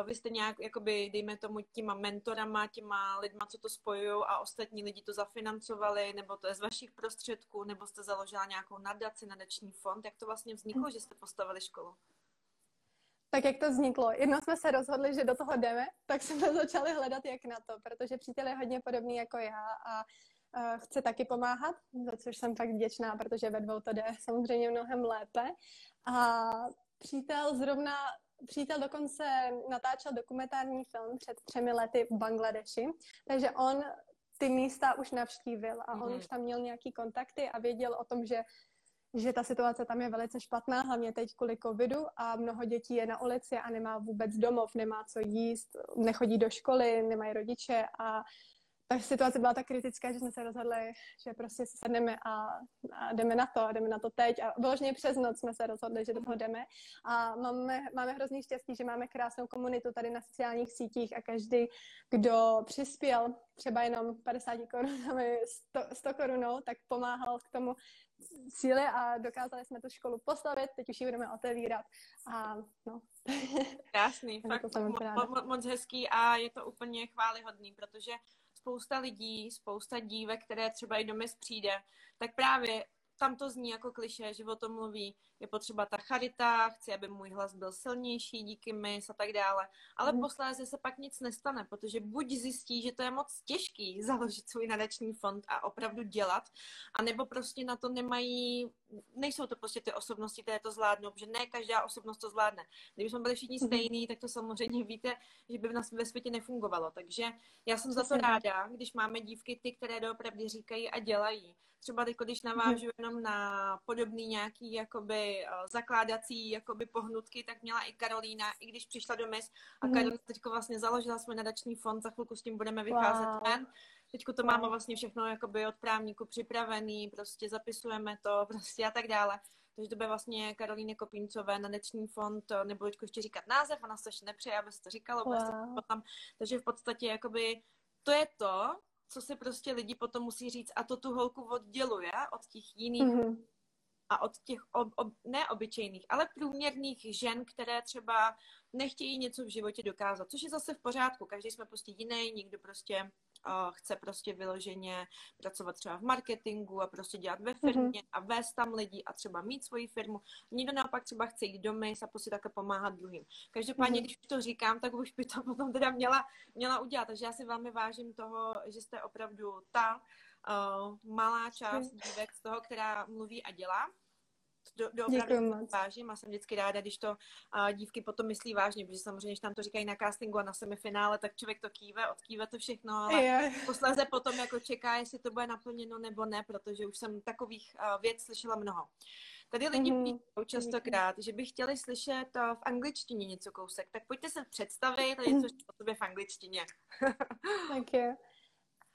vy jste nějak, jakoby, dejme tomu, těma mentorama, těma lidma, co to spojují a ostatní lidi to zafinancovali, nebo to je z vašich prostředků, nebo jste založila nějakou nadaci, nadační fond. Jak to vlastně vzniklo, že jste postavili školu? Tak jak to vzniklo? Jednou jsme se rozhodli, že do toho jdeme, tak jsme (laughs) začali hledat, jak na to, protože přítel je hodně podobný jako já a chce taky pomáhat, za což jsem tak vděčná, protože ve dvou to jde samozřejmě mnohem lépe. A přítel zrovna přítel dokonce natáčel dokumentární film před třemi lety v Bangladeši, takže on ty místa už navštívil a on mm-hmm. už tam měl nějaký kontakty a věděl o tom, že že ta situace tam je velice špatná, hlavně teď kvůli covidu a mnoho dětí je na ulici a nemá vůbec domov, nemá co jíst, nechodí do školy, nemají rodiče a ta situace byla tak kritická, že jsme se rozhodli, že prostě se sedneme a, a jdeme na to, a jdeme na to teď. A vyloženě přes noc jsme se rozhodli, že do toho jdeme. A máme, máme hrozný štěstí, že máme krásnou komunitu tady na sociálních sítích a každý, kdo přispěl třeba jenom 50 korunami, 100, 100 korunou, tak pomáhal k tomu cíli a dokázali jsme tu školu postavit, teď už ji budeme otevírat. A no. Krásný, (laughs) fakt mo- mo- moc hezký a je to úplně chválihodný, protože spousta lidí, spousta dívek, které třeba i do přijde, tak právě tam to zní jako kliše, že o tom mluví, je potřeba ta charita, chci, aby můj hlas byl silnější díky mis a tak dále. Ale mm. posléze se pak nic nestane, protože buď zjistí, že to je moc těžký (laughs) založit svůj nadační fond a opravdu dělat, anebo prostě na to nemají, nejsou to prostě ty osobnosti, které to zvládnou, protože ne každá osobnost to zvládne. Kdyby jsme byli všichni mhm. stejní, tak to samozřejmě víte, že by v nás ve světě nefungovalo. Takže já jsem za to ráda, když máme dívky ty, které doopravdy říkají a dělají třeba teď, když navážu jenom na podobný nějaký jakoby eh, zakládací jakoby pohnutky, tak měla i Karolína, i když přišla do MES a mhm. Karolína teď vlastně založila svůj nadační fond, za chvilku s tím budeme vycházet wow. ven. Teďko to máme vlastně všechno jakoby od právníku připravený, prostě zapisujeme to (laughs) prostě a tak dále. Takže to bude vlastně Karolíně Kopíncové nadační fond, nebudu ještě říkat název, ona se ještě nepřeje, aby se to říkalo, wow. potom. Takže v podstatě jakoby to je to, co si prostě lidi potom musí říct a to tu holku odděluje od těch jiných mm-hmm. a od těch ob, ob, neobyčejných, ale průměrných žen, které třeba nechtějí něco v životě dokázat, což je zase v pořádku. Každý jsme prostě jiný, někdo prostě chce prostě vyloženě pracovat třeba v marketingu a prostě dělat ve firmě mm-hmm. a vést tam lidi a třeba mít svoji firmu. Někdo naopak třeba chce jít domy a prostě také pomáhat druhým. Každopádně, mm-hmm. když to říkám, tak už by to potom teda měla, měla udělat. Takže já si velmi vážím toho, že jste opravdu ta uh, malá část dívek z toho, která mluví a dělá do, do opravdu vážím a jsem vždycky ráda, když to uh, dívky potom myslí vážně, protože samozřejmě, když tam to říkají na castingu a na semifinále, tak člověk to kýve, odkýve to všechno, ale yeah. posléze potom jako čeká, jestli to bude naplněno nebo ne, protože už jsem takových uh, věc slyšela mnoho. Tady lidi mm-hmm. píšou častokrát, že by chtěli slyšet uh, v angličtině něco kousek, tak pojďte se představit a něco o sobě v angličtině. (laughs) Thank you.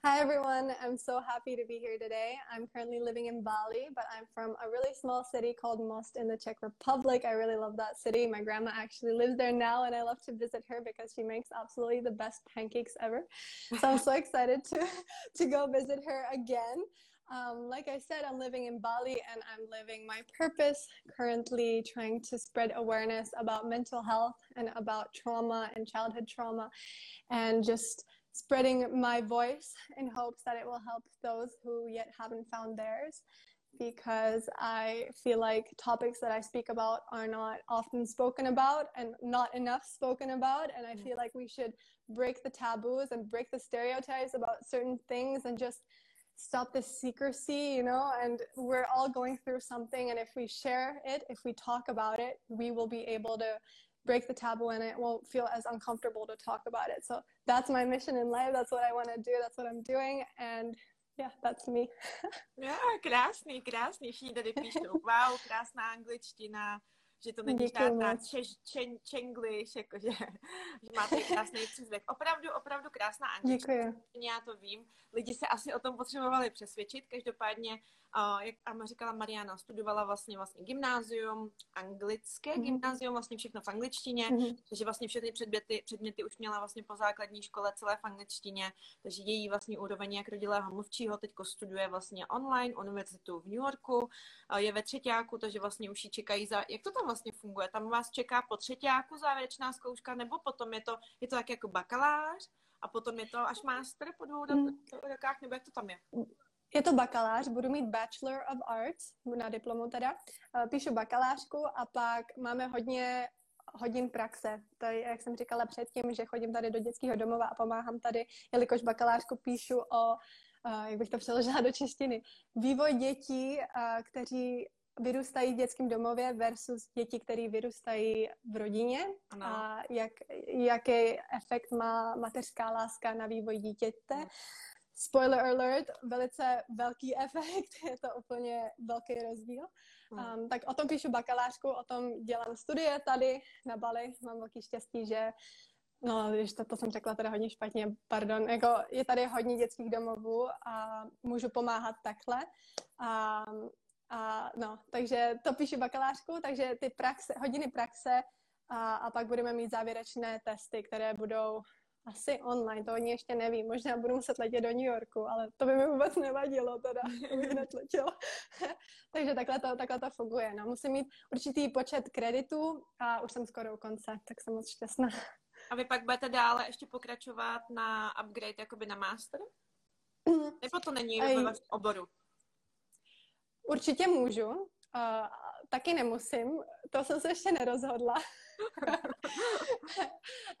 Hi everyone, I'm so happy to be here today. I'm currently living in Bali, but I'm from a really small city called Most in the Czech Republic. I really love that city. My grandma actually lives there now, and I love to visit her because she makes absolutely the best pancakes ever. So I'm so (laughs) excited to, to go visit her again. Um, like I said, I'm living in Bali and I'm living my purpose, currently trying to spread awareness about mental health and about trauma and childhood trauma and just spreading my voice in hopes that it will help those who yet haven't found theirs because I feel like topics that I speak about are not often spoken about and not enough spoken about. And I mm. feel like we should break the taboos and break the stereotypes about certain things and just stop the secrecy, you know. And we're all going through something. And if we share it, if we talk about it, we will be able to break the taboo and it won't feel as uncomfortable to talk about it. So that's my mission in life. That's what I want to do. That's what I'm doing. And Yeah, that's me. (laughs) yeah, krásný, krásný. Tady píšou, wow, krásná angličtina, že to není žádná češ, čen, čenglish, jakože, že máte krásný přízvek. Opravdu, opravdu krásná angličtina. Já to vím. Lidi se asi o tom potřebovali přesvědčit. Každopádně, uh, jak Ama říkala Mariana, studovala vlastně vlastně gymnázium, anglické Mhm. gymnázium, vlastně všechno v angličtině, Mhm. takže vlastně všechny předměty, předměty už měla vlastně po základní škole celé v angličtině, takže její vlastní úroveň jak rodilého mluvčího teďko studuje vlastně online univerzitu v New Yorku, je ve třetíku, takže vlastně už ji čekají za, jak to tam vlastně funguje? Tam vás čeká po třetíku závěrečná zkouška, nebo potom je to, je to tak jako bakalář, a potom je to až master po dvou Mm. rokách, nebo jak to tam je? Je to bakalář, budu mít Bachelor of Arts na diplomu teda. Eh, Píšu bakalářku a pak máme hodně hodin praxe. To je, jak jsem říkala předtím, že chodím tady do dětského domova a pomáhám tady, jelikož bakalářku píšu o, eh, jak bych to přeložila do češtiny, vývoj dětí, eh, kteří vyrůstají v dětském domově versus děti, které vyrůstají v rodině Ano. a jak, jaký efekt má mateřská láska na vývoj dítěte. Hmm. Spoiler alert, velice velký (laughs) efekt, je to úplně velký rozdíl. Hmm. Um, tak o tom píšu bakalářku, o tom dělám studie tady na Bali. Mám velký štěstí, že No, když to, to jsem řekla teda hodně špatně, pardon. Jako je tady hodně dětských domovů a můžu pomáhat takhle. A, a no, takže to píšu bakalářku, takže ty praxe, hodiny praxe a, a pak budeme mít závěrečné testy, které budou asi online, to oni ještě neví. Možná budu muset letět do New Yorku, ale to by mi vůbec nevadilo teda, (laughs) letěla. (laughs) Takže takhle to, takhle to funguje. No, musím mít určitý počet kreditů a už jsem skoro u konce, tak jsem moc šťastná. A vy pak budete dále ještě pokračovat na upgrade, jakoby na master? Nebo to není ve vašem oboru? Určitě můžu, uh, taky nemusím, to jsem se ještě nerozhodla.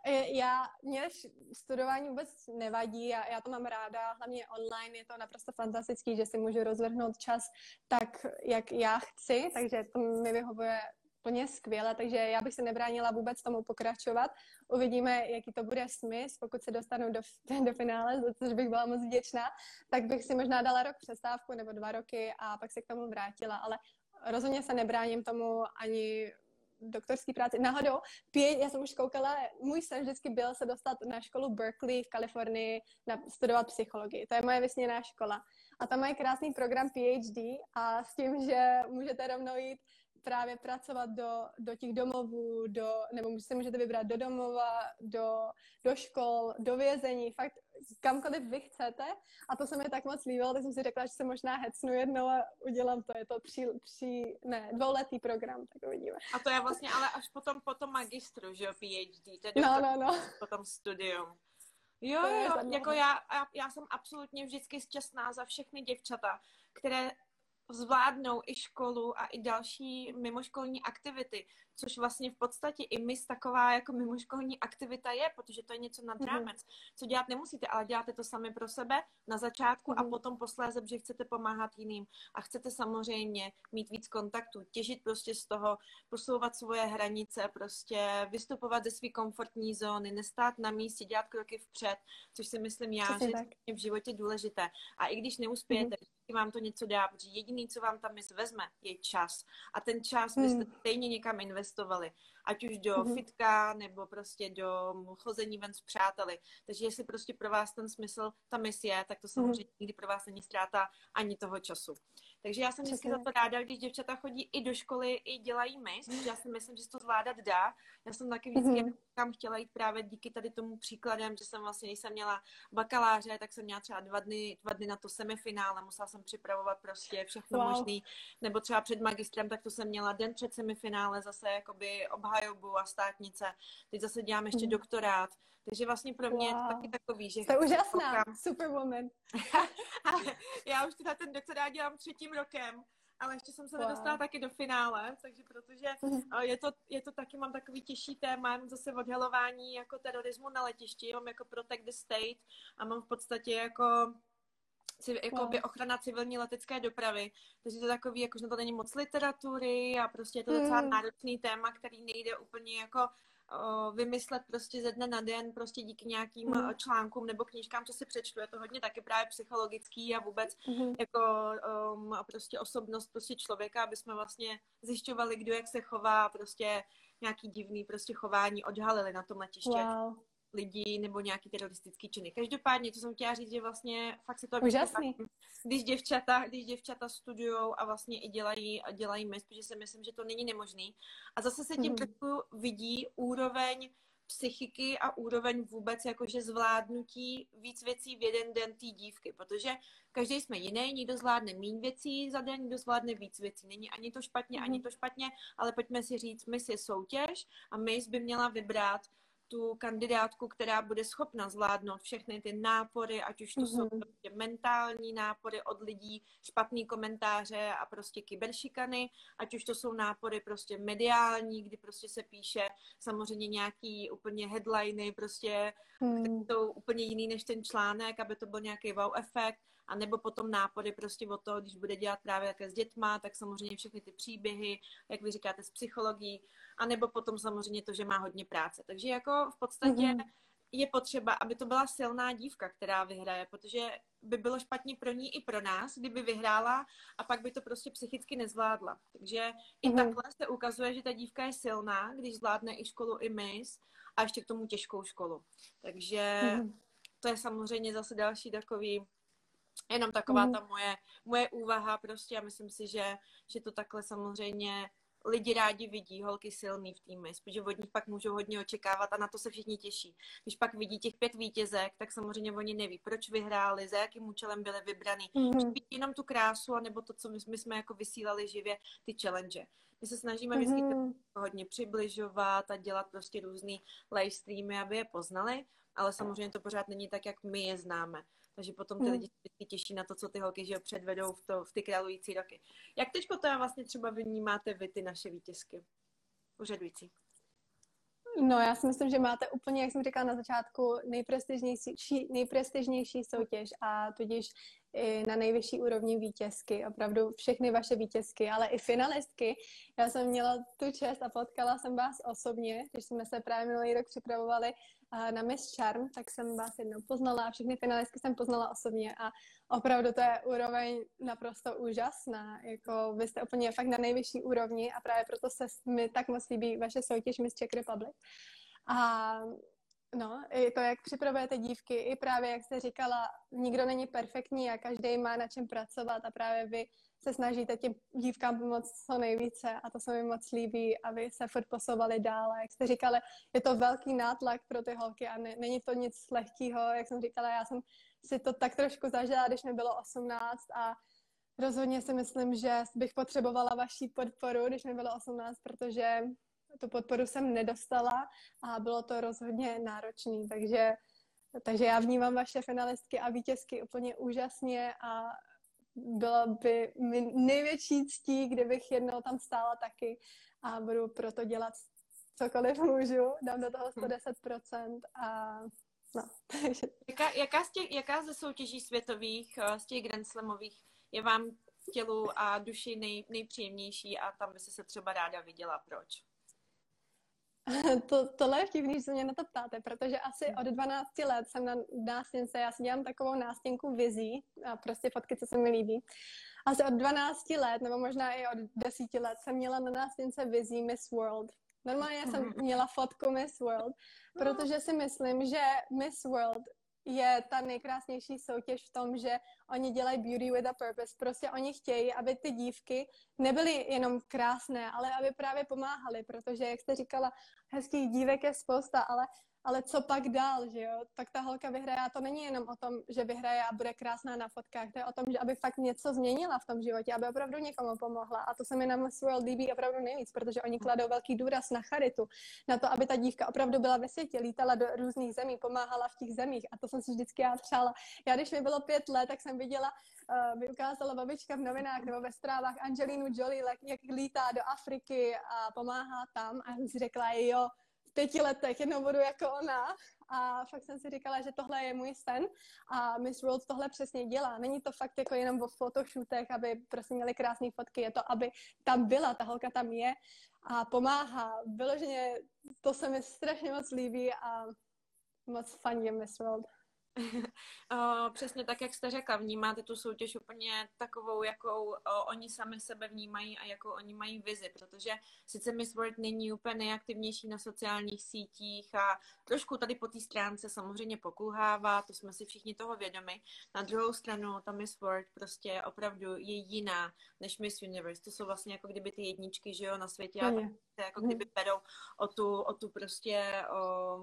(laughs) já, mě studování vůbec nevadí, já, já to mám ráda, hlavně online je to naprosto fantastický, že si můžu rozvrhnout čas tak, jak já chci, takže to mi vyhovuje úplně skvěle, takže já bych se nebránila vůbec tomu pokračovat. Uvidíme, jaký to bude smysl, pokud se dostanu do, (laughs) do finále, za což bych byla moc vděčná, tak bych si možná dala rok přestávku nebo dva roky a pak se k tomu vrátila, ale rozhodně se nebráním tomu ani doktorský práci. Náhodou, pět, já jsem už koukala, můj sen vždycky byl se dostat na školu Berkeley v Kalifornii na studovat psychologii. To je moje vysněná škola. A tam mají krásný program PhD a s tím, že můžete rovnou jít právě pracovat do, do těch domovů, do, nebo si můžete vybrat do domova, do, do škol, do vězení, fakt kamkoliv vy chcete. A to se mi tak moc líbilo, tak jsem si řekla, že se možná hecnu jednou a udělám to. Je to tři, tři ne, dvouletý program, tak uvidíme. A to je vlastně ale až potom, potom magistru, že jo, PhD, je No, doktor, no, no. potom studium. Jo, jo, jako já, já, já jsem absolutně vždycky šťastná za všechny děvčata, které zvládnou i školu a i další mimoškolní aktivity, což vlastně v podstatě i mis taková jako mimoškolní aktivita je, protože to je něco nad Mhm. rámec, co dělat nemusíte, ale děláte to sami pro sebe na začátku a Mhm. potom posléze, že chcete pomáhat jiným a chcete samozřejmě mít víc kontaktů, těžit prostě z toho, posouvat svoje hranice, prostě vystupovat ze své komfortní zóny, nestát na místě, dělat kroky vpřed, což si myslím já, Přesně že tak. je v životě důležité. A i když neuspějete, Mhm. Vždycky vám to něco dá, protože jediný, co vám tam mysl vezme, je čas. A ten čas Mhm. jste stejně někam investovali. Ať už do Mhm. fitka, nebo prostě do chození ven s přáteli. Takže jestli prostě pro vás ten smysl, ta mis je, tak to Mhm. samozřejmě nikdy pro vás není ztráta ani toho času. Takže já jsem vždycky za to ráda, když děvčata chodí i do školy, i dělají mis, protože já si myslím, že se to zvládat dá. Já jsem taky vždycky Mhm. kam chtěla jít právě díky tady tomu příkladem, že jsem vlastně, když jsem měla bakaláře, tak jsem měla třeba dva dny, dva dny na to semifinále, musela jsem připravovat prostě všechno Wow. možný, nebo třeba před magistrem, tak to jsem měla den před semifinále zase jakoby obhajobu a státnice, teď zase dělám ještě Mhm. doktorát, takže vlastně pro mě je to Wow. taky takový, že Jste úžasná, koukám- superwoman. (laughs) já už teda ten doktorát dělám třetím rokem, ale ještě jsem se Wow. nedostala taky do finále, takže protože (laughs) eh, je to, je to taky, mám takový těžší téma, mám zase odhalování jako terorismu na letišti, mám jako Protect the State a mám v podstatě jako jako by Wow. ochrana civilní letecké dopravy. Takže to je takový, jako, že na to není moc literatury a prostě je to docela Hmm. náročný téma, který nejde úplně jako vymyslet prostě ze dne na den, prostě díky nějakým mm. článkům nebo knížkám, co si přečtu. Je to hodně taky právě psychologický a vůbec mm. jako um, prostě osobnost prostě člověka, aby jsme vlastně zjišťovali, kdo jak se chová, prostě nějaký divný prostě chování odhalili na tom letiště. Wow lidí nebo nějaký teroristický činy. Každopádně, co jsem chtěla říct, že vlastně fakt se to... Úžasný. Když děvčata, když děvčata studujou a vlastně i dělají, a dělají mist, protože si myslím, že to není nemožný. A zase se tím mm-hmm. vidí úroveň psychiky a úroveň vůbec jakože zvládnutí víc věcí v jeden den té dívky, protože každý jsme jiný, někdo zvládne méně věcí za den, někdo zvládne víc věcí. Není ani to špatně, mm-hmm. ani mhm. to špatně, ale pojďme si říct, my si soutěž a my by měla vybrat tu kandidátku, která bude schopna zvládnout všechny ty nápory, ať už to mm-hmm. jsou mhm. prostě mentální nápory od lidí, špatný komentáře a prostě kyberšikany, ať už to jsou nápory prostě mediální, kdy prostě se píše samozřejmě nějaký úplně headliny, prostě, mm. které jsou úplně jiný než ten článek, aby to byl nějaký wow efekt, a nebo potom nápady prostě o to, když bude dělat právě také s dětma, tak samozřejmě všechny ty příběhy, jak vy říkáte, s psychologií, a nebo potom samozřejmě to, že má hodně práce. Takže jako v podstatě mm-hmm. je potřeba, aby to byla silná dívka, která vyhraje, protože by bylo špatně pro ní i pro nás, kdyby vyhrála a pak by to prostě psychicky nezvládla. Takže i mm-hmm. takhle se ukazuje, že ta dívka je silná, když zvládne i školu, i mis a ještě k tomu těžkou školu. Takže mm-hmm. to je samozřejmě zase další takový Jenom taková mm. ta moje, moje úvaha prostě a myslím si, že, že to takhle samozřejmě lidi rádi vidí, holky silný v týmy, protože od nich pak můžou hodně očekávat a na to se všichni těší. Když pak vidí těch pět vítězek, tak samozřejmě oni neví, proč vyhráli, za jakým účelem byly vybraný. Mm-hmm. jenom tu krásu, anebo to, co my, my jsme jako vysílali živě, ty challenge. My se snažíme mm-hmm. vždycky hodně přibližovat a dělat prostě různý live streamy, aby je poznali, ale samozřejmě to pořád není tak, jak my je známe. Takže potom ty hmm. lidi se těší na to, co ty holky že předvedou v, to, v ty králující roky. Jak teď potom vlastně třeba vnímáte vy ty naše vítězky? Užadující. No, já si myslím, že máte úplně, jak jsem říkala na začátku, nejprestižnější, nejprestižnější soutěž a tudíž i na nejvyšší úrovni vítězky, opravdu všechny vaše vítězky, ale i finalistky. Já jsem měla tu čest a potkala jsem vás osobně, když jsme se právě minulý rok připravovali na Miss Charm, tak jsem vás jednou poznala a všechny finalistky jsem poznala osobně a opravdu to je úroveň naprosto úžasná. Jako vy jste úplně fakt na nejvyšší úrovni a právě proto se mi tak moc líbí vaše soutěž Miss Czech Republic. A No, i to, jak připravujete dívky, i právě, jak jste říkala, nikdo není perfektní a každý má na čem pracovat a právě vy se snažíte těm dívkám pomoct co nejvíce a to se mi moc líbí, aby se furt posouvali dál. A jak jste říkali, je to velký nátlak pro ty holky a ne, není to nic lehkého. Jak jsem říkala, já jsem si to tak trošku zažila, když mi bylo 18 a rozhodně si myslím, že bych potřebovala vaší podporu, když mi bylo 18, protože tu podporu jsem nedostala a bylo to rozhodně náročný, takže, takže já vnímám vaše finalistky a vítězky úplně úžasně a bylo by mi největší ctí, kdybych jednou tam stála taky a budu proto dělat cokoliv můžu, dám do toho 110% a no. (laughs) jaká, jaká, z těch, jaká ze soutěží světových, eh, z těch Grand Slamových je vám tělu a duši nej, nejpříjemnější a tam by se třeba ráda viděla? Proč? (laughs) To, tohle je vtipný, že se mě na to ptáte, protože asi od 12 let jsem na nástěnce, já si dělám takovou nástěnku vizí a prostě fotky, co se mi líbí. Asi od 12 let, nebo možná i od 10 let, jsem měla na nástěnce vizí Miss World. Normálně jsem mhm. měla fotku Miss World, protože si myslím, že Miss World je ta nejkrásnější soutěž v tom, že oni dělají beauty with a purpose. Prostě oni chtějí, aby ty dívky nebyly jenom krásné, ale aby právě pomáhaly, protože, jak jste říkala, hezkých dívek je spousta, ale ale co pak dál, že jo? Tak ta holka vyhraje a to není jenom o tom, že vyhraje a bude krásná na fotkách, to je o tom, že aby fakt něco změnila v tom životě, aby opravdu někomu pomohla a to se mi na Miss World líbí opravdu nejvíc, protože oni kladou velký důraz na charitu, na to, aby ta dívka opravdu byla ve světě, lítala do různých zemí, pomáhala v těch zemích a to jsem si vždycky já přála. Já když mi bylo pět let, tak jsem viděla, uh, mi ukázala babička v novinách nebo ve zprávách Angelinu Jolie, jak lítá do Afriky a pomáhá tam a jsem si řekla, jo, pěti letech jednou budu jako ona a fakt jsem si říkala, že tohle je můj sen a Miss World tohle přesně dělá. Není to fakt jako jenom o photoshootech, aby prostě měli krásné fotky, je to, aby tam byla, ta holka tam je a pomáhá. Vyloženě to se mi strašně moc líbí a moc fandím Miss World. (laughs) Přesně tak, jak jste řekla, vnímáte tu soutěž úplně takovou, jakou oni sami sebe vnímají a jakou oni mají vizi, protože sice Miss World není úplně nejaktivnější na sociálních sítích a trošku tady po té stránce samozřejmě pokulhává, to jsme si všichni toho vědomi. Na druhou stranu ta Miss World prostě opravdu je jiná než Miss Universe. To jsou vlastně jako kdyby ty jedničky, že jo, na světě a tak, jako kdyby berou o tu, o tu prostě o,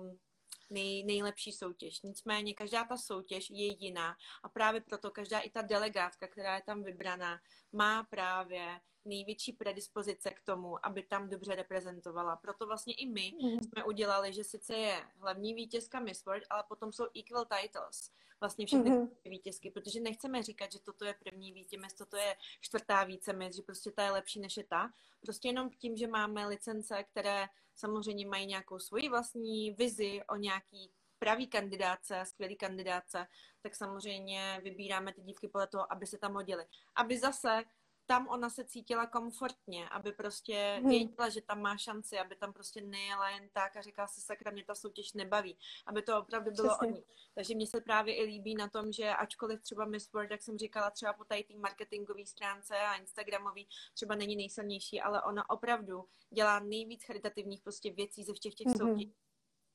nej, nejlepší soutěž. Nicméně každá ta soutěž je jiná a právě proto každá i ta delegátka, která je tam vybraná, má právě největší predispozice k tomu, aby tam dobře reprezentovala. Proto vlastně i my mm. jsme udělali, že sice je hlavní vítězka Miss World, ale potom jsou equal titles, vlastně všechny mm. vítězky, protože nechceme říkat, že toto je první vítěz, toto je čtvrtá vícemis, že prostě ta je lepší než je ta. Prostě jenom tím, že máme licence, které samozřejmě mají nějakou svoji vlastní vizi o nějaký pravý kandidáce, skvělý kandidáce, tak samozřejmě vybíráme ty dívky podle toho, aby se tam hodily. Aby zase tam ona se cítila komfortně, aby prostě hmm. věděla, že tam má šanci, aby tam prostě nejela jen tak a říkala si, sakra, mě ta soutěž nebaví, aby to opravdu bylo Přesně. o ní. Takže mně se právě i líbí na tom, že ačkoliv třeba Miss World, jak jsem říkala, třeba po tady té marketingové stránce a Instagramový třeba není nejsilnější, ale ona opravdu dělá nejvíc charitativních prostě věcí ze všech těch mm-hmm. soutěží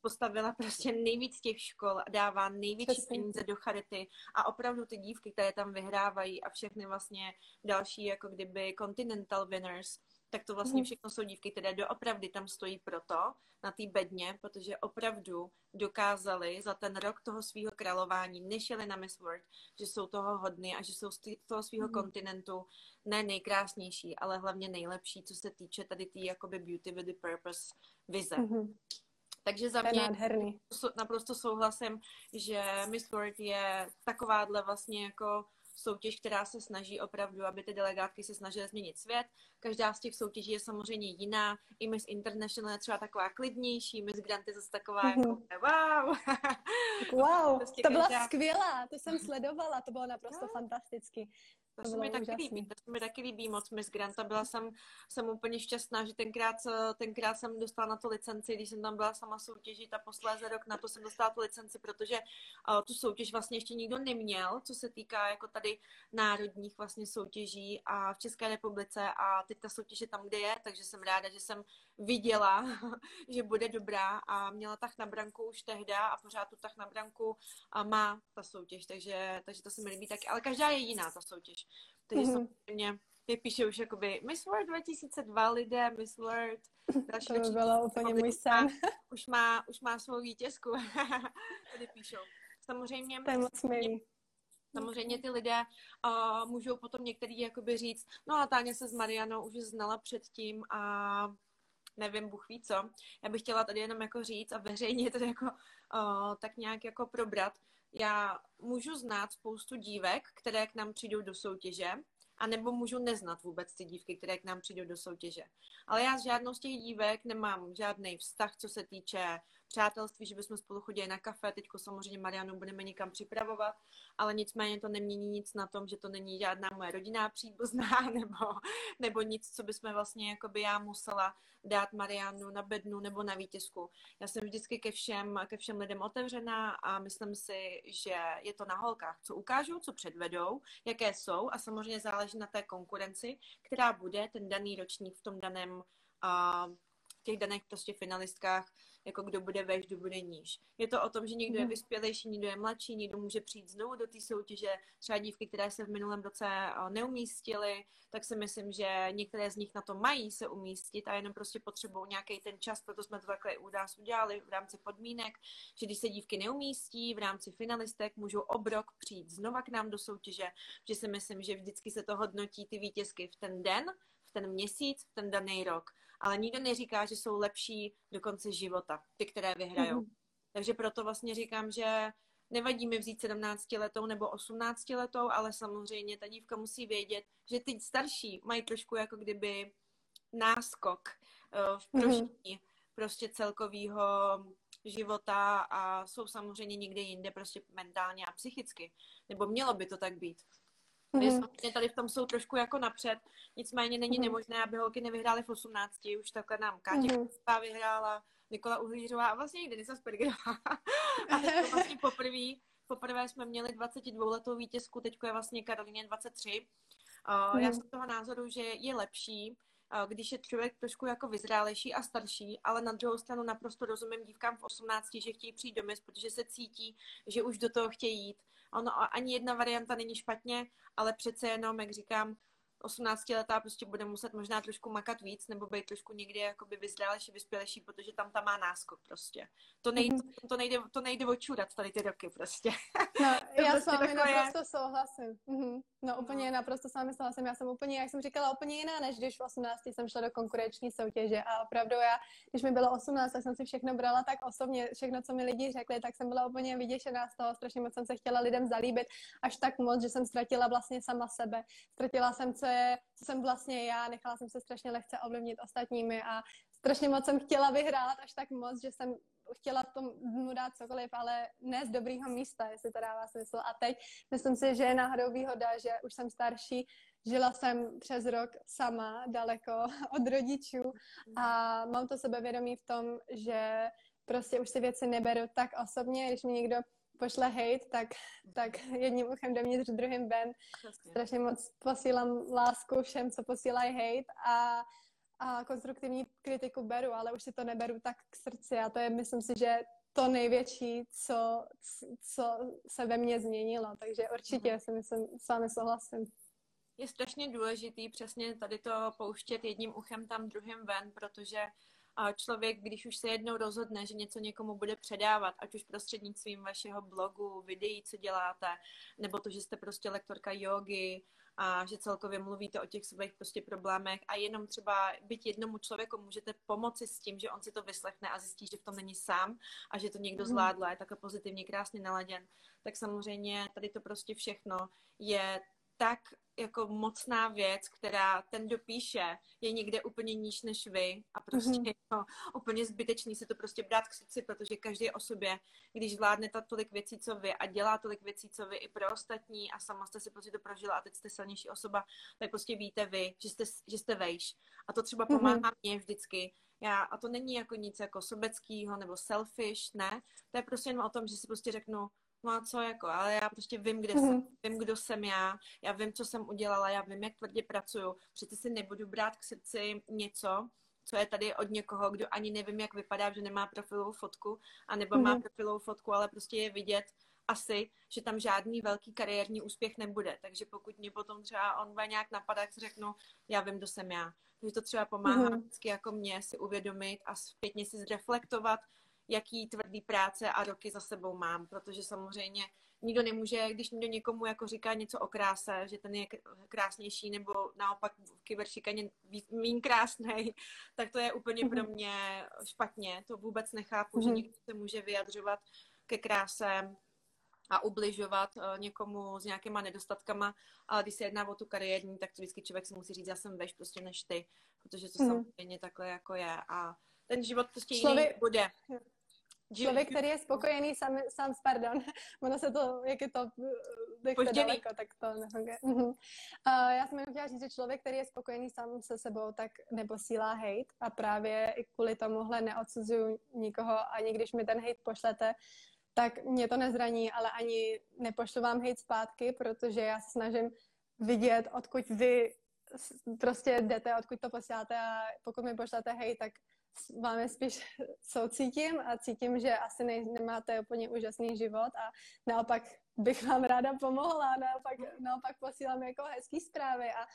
postavila prostě nejvíc těch škol a dává největší Přesně. peníze do charity a opravdu ty dívky, které tam vyhrávají a všechny vlastně další jako kdyby continental winners, tak to vlastně mhm. všechno jsou dívky, které doopravdy tam stojí proto, na té bedně, protože opravdu dokázali za ten rok toho svého králování, než jeli na Miss World, že jsou toho hodny a že jsou z toho svého mm. kontinentu ne nejkrásnější, ale hlavně nejlepší, co se týče tady té tý, jakoby beauty with the purpose vize. Mm-hmm. Takže za mě nádherný. naprosto souhlasím, že Miss World je takováhle vlastně jako soutěž, která se snaží opravdu, aby ty delegátky se snažily změnit svět. Každá z těch soutěží je samozřejmě jiná. I Miss International je třeba taková klidnější, Miss Grant je zase taková mm-hmm. jako wow. wow, (laughs) prostě to byla každá... skvělá, to jsem sledovala, to bylo naprosto no. fantasticky. To, se mi taky líbí, to se mi taky líbí moc Miss Granta. Byla jsem, jsem úplně šťastná, že tenkrát, tenkrát jsem dostala na to licenci, když jsem tam byla sama soutěžit a posléze rok na to jsem dostala tu licenci, protože uh, tu soutěž vlastně ještě nikdo neměl, co se týká jako tady národních vlastně soutěží a v České republice a teď ta soutěž je tam, kde je, takže jsem ráda, že jsem viděla, (laughs) že bude dobrá a měla tak na branku už tehda a pořád tu tak na branku a má ta soutěž, takže, takže to se mi líbí taky, ale každá je jiná ta soutěž. Takže mm-hmm. samozřejmě ty píše už jakoby Miss World 2002 lidé, Miss World. Další to by bylo úplně můj sen. Už má, už má svou vítězku. (laughs) Tady píšou. Samozřejmě, to je moc milý. Samozřejmě ty lidé uh, můžou potom některý jakoby říct, no a Táně se s Marianou už znala předtím a nevím, Bůh ví co. Já bych chtěla tady jenom jako říct a veřejně to jako uh, tak nějak jako probrat. Já můžu znát spoustu dívek, které k nám přijdou do soutěže, a nebo můžu neznat vůbec ty dívky, které k nám přijdou do soutěže. Ale já s žádnou z těch dívek nemám žádný vztah, co se týče přátelství, že bychom spolu chodili na kafe. Teď samozřejmě Marianu budeme někam připravovat, ale nicméně to nemění nic na tom, že to není žádná moje rodinná příbuzná (laughs) nebo, nebo nic, co bychom vlastně jako by já musela dát Marianu na bednu nebo na vítězku. Já jsem vždycky ke všem, ke všem lidem otevřená a myslím si, že je to na holkách, co ukážou, co předvedou, jaké jsou a samozřejmě záleží na té konkurenci, která bude ten daný ročník v tom daném těch daných prostě finalistkách jako kdo bude veš, kdo bude níž. Je to o tom, že někdo je mhm. vyspělejší, někdo je mladší, někdo může přijít znovu do té soutěže. Třeba dívky, které se v minulém roce eh, neumístily, tak si myslím, že některé z nich na to mají se umístit a jenom prostě potřebují nějaký ten čas, proto jsme to takhle u nás udělali v rámci podmínek, že když se dívky neumístí v rámci finalistek, můžou obrok přijít znova k nám do soutěže, že si myslím, že vždycky se to hodnotí ty vítězky v ten den, v ten měsíc, v ten daný rok ale nikdo neříká, že jsou lepší do konce života, ty, které vyhrajou. Mm-hmm. Takže proto vlastně říkám, že nevadí mi vzít 17 letou nebo 18 letou, ale samozřejmě ta dívka musí vědět, že ty starší mají trošku jako kdyby náskok uh, v prožití. Mm-hmm prostě celkovýho života a jsou samozřejmě někde jinde prostě mentálně a psychicky. Nebo mělo by to tak být. Mm-hmm. tady v tom jsou trošku jako napřed, nicméně není mm-hmm. nemožné, aby holky nevyhrály v 18, už takhle nám Káťa mm-hmm. vyhrála, Nikola Uhlířová a vlastně i Denisa Spergerová. (laughs) a to vlastně poprvé, poprvé jsme měli 22 letou vítězku, teď je vlastně Karolině 23. Uh, mm. Já jsem toho názoru, že je lepší, když je člověk trošku jako vyzrálejší a starší, ale na druhou stranu naprosto rozumím dívkám v 18, že chtějí přijít do protože se cítí, že už do toho chtějí jít. Ono ani jedna varianta není špatně, ale přece jenom, jak říkám, 18-letá prostě bude muset možná trošku makat víc, nebo být trošku někde jakoby vyzrálejší, vyspělejší, protože tam ta má náskok prostě. To nejde, mm-hmm. to nejde, to nejde očurat tady ty roky prostě. No, (laughs) já prostě s vámi naprosto je... souhlasím. Mm-hmm. No úplně no. naprosto s vámi souhlasím. Já jsem úplně, jak jsem říkala, úplně jiná, než když v 18 jsem šla do konkurenční soutěže a opravdu já, když mi bylo 18, tak jsem si všechno brala tak osobně, všechno, co mi lidi řekli, tak jsem byla úplně vyděšená z toho, strašně moc jsem se chtěla lidem zalíbit, až tak moc, že jsem ztratila vlastně sama sebe. Ztratila jsem, co je, co jsem vlastně já, nechala jsem se strašně lehce ovlivnit ostatními a strašně moc jsem chtěla vyhrát až tak moc, že jsem chtěla v tom dnu dát cokoliv, ale ne z dobrýho místa, jestli to dává smysl. A teď myslím si, že je náhodou výhoda, že už jsem starší, žila jsem přes rok sama, daleko (laughs) od rodičů a mám to sebevědomí v tom, že prostě už si věci neberu tak osobně, když mi někdo pošle hate, tak, tak jedním uchem dovnitř, druhým ven. Strašně moc posílám lásku všem, co posílají hate a, a konstruktivní kritiku beru, ale už si to neberu tak k srdci a to je, myslím si, že to největší, co, co se ve mně změnilo. Takže určitě mhm. si myslím, s vámi souhlasím. Je strašně důležitý přesně tady to pouštět jedním uchem tam druhým ven, protože člověk, když už se jednou rozhodne, že něco někomu bude předávat, ať už prostřednictvím vašeho blogu, videí, co děláte, nebo to, že jste prostě lektorka jogy a že celkově mluvíte o těch svých prostě problémech a jenom třeba byť jednomu člověku můžete pomoci s tím, že on si to vyslechne a zjistí, že v tom není sám a že to někdo mhm. zvládl a je takhle pozitivně krásně naladěn, tak samozřejmě tady to prostě všechno je tak jako mocná věc, která ten dopíše, je někde úplně níž než vy a prostě mm-hmm. je to úplně zbytečný si to prostě brát k srdci, protože každý o sobě, když vládne ta tolik věcí, co vy a dělá tolik věcí, co vy i pro ostatní a sama jste si prostě to prožila a teď jste silnější osoba, tak prostě víte vy, že jste, že jste vejš. A to třeba pomáhá mm-hmm. mě vždycky, já, a to není jako nic jako sobeckého nebo selfish, ne. To je prostě jenom o tom, že si prostě řeknu, no a co jako, ale já prostě vím, kde mm-hmm. jsem, mhm. vím, kdo jsem já, já vím, co jsem udělala, já vím, jak tvrdě pracuju. Přece si nebudu brát k srdci něco, co je tady od někoho, kdo ani nevím, jak vypadá, že nemá profilovou fotku, anebo mm-hmm. má mhm. profilovou fotku, ale prostě je vidět asi, že tam žádný velký kariérní úspěch nebude. Takže pokud mě potom třeba on bude nějak napadá, tak řeknu, já vím, kdo jsem já. Takže to třeba pomáhá mm-hmm. vždycky jako mě si uvědomit a zpětně si zreflektovat, jaký tvrdý práce a roky za sebou mám, protože samozřejmě nikdo nemůže, když někdo někomu jako říká něco o kráse, že ten je krásnější nebo naopak v kyberšikaně méně krásný, (laughs) tak to je úplně pro mhm. mě špatně. To vůbec nechápu, že mhm. někdo se může vyjadřovat ke kráse a ubližovat uh, někomu s nějakýma nedostatkama, ale když se jedná o tu kariérní, tak to vždycky člověk si musí říct, já jsem veš prostě než ty, protože to mm. samozřejmě takhle jako je a ten život prostě Člověk... jiný bude. Člověk, který je spokojený sám, sám pardon, (laughs) ono se to, jak je to, jak to daleko, tak to nefunguje. Uh, já jsem jenom chtěla říct, že člověk, který je spokojený sám se sebou, tak neposílá hate a právě i kvůli tomuhle neodsuzuju nikoho, ani když mi ten hate pošlete, tak mě to nezraní, ale ani nepošlu vám hate zpátky, protože já se snažím vidět, odkud vy prostě jdete, odkud to posíláte. A pokud mi pošlete hate, tak vámi spíš (laughs) soucítím a cítím, že asi ne, nemáte úplně úžasný život a naopak bych vám ráda pomohla, naopak, naopak posílám jako hezký zprávy a,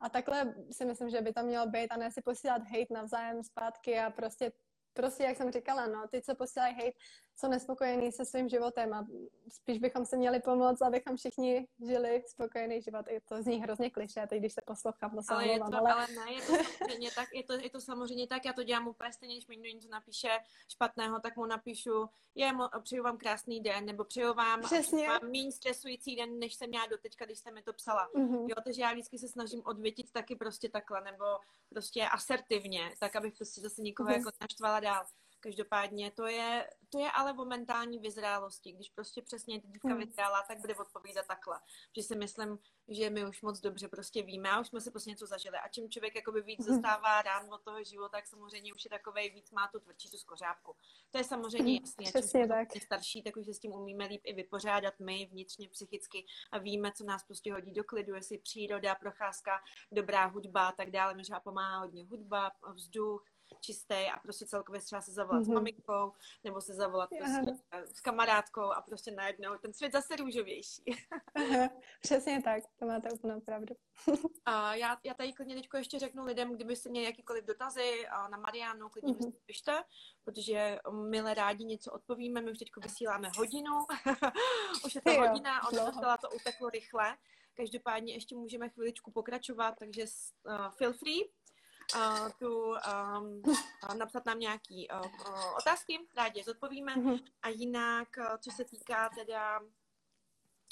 a takhle si myslím, že by to mělo být a ne si posílat hate navzájem zpátky a prostě, prostě jak jsem říkala, no, ty, co posílají hate, jsou nespokojení se svým životem a spíš bychom se měli pomoct, abychom všichni žili spokojený život. I to zní hrozně kliše, teď když se poslouchám, to ale, je to, ale... ale ne, je to samozřejmě tak, je to, je to samozřejmě tak, já to dělám úplně stejně, když mi někdo něco napíše špatného, tak mu napíšu, je, přeju vám krásný den, nebo přeju vám, Přesně. vám méně stresující den, než jsem měla doteďka, když jste mi to psala. Mm-hmm. Jo, takže já vždycky se snažím odvětit taky prostě takhle, nebo prostě asertivně, tak abych prostě zase nikoho mm-hmm. jako naštvala dál. Každopádně to je, to je ale o mentální vyzrálosti. Když prostě přesně ty dívka hmm. vyzrála, tak bude odpovídat takhle. Že si myslím, že my už moc dobře prostě víme a už jsme si prostě něco zažili. A čím člověk jakoby víc hmm. dostává rán od toho života, tak samozřejmě už je takový víc má tu tvrdší tu skořápku. To je samozřejmě hmm, jasné. Přesně tak. starší, tak už se s tím umíme líp i vypořádat my vnitřně, psychicky a víme, co nás prostě hodí do klidu, jestli příroda, procházka, dobrá hudba a tak dále. Mě pomáhá hodně hudba, vzduch, čistý a prostě celkově třeba se zavolat mm-hmm. s mhm. maminkou nebo se zavolat prostě s kamarádkou a prostě najednou ten svět zase růžovější. (laughs) Přesně tak, to máte úplnou pravdu. a já, já tady klidně teď ještě řeknu lidem, kdybyste měli jakýkoliv dotazy na Marianu, klidně mm-hmm. mi pište, protože milé rádi něco odpovíme, my už teď vysíláme hodinu, (laughs) už je to jo, hodina, ono docela to uteklo rychle. Každopádně ještě můžeme chviličku pokračovat, takže uh, feel free uh, tu um, napsat nám nějaký uh, uh, otázky, rádi je zodpovíme. Mm-hmm. A jinak, uh, co se týká teda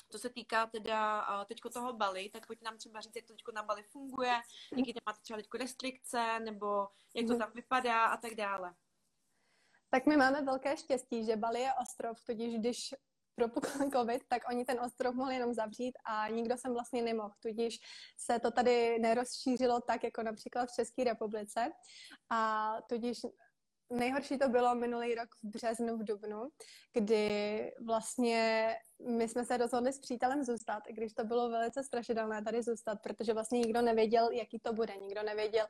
co se týká teda uh, teďko toho Bali, tak pojď nám třeba říct, jak to teďko na Bali funguje, jaký tam máte třeba teďko restrikce, nebo jak to mhm. tam vypadá a tak dále. Tak my máme velké štěstí, že Bali je ostrov, tudíž když propukl covid, tak oni ten ostrov mohli jenom zavřít a nikdo sem vlastně nemohl. Tudíž se to tady nerozšířilo tak, jako například v České republice. A tudíž nejhorší to bylo minulý rok v březnu, v dubnu, kdy vlastně my jsme se rozhodli s přítelem zůstat, i když to bylo velice strašidelné tady zůstat, protože vlastně nikdo nevěděl, jaký to bude, nikdo nevěděl,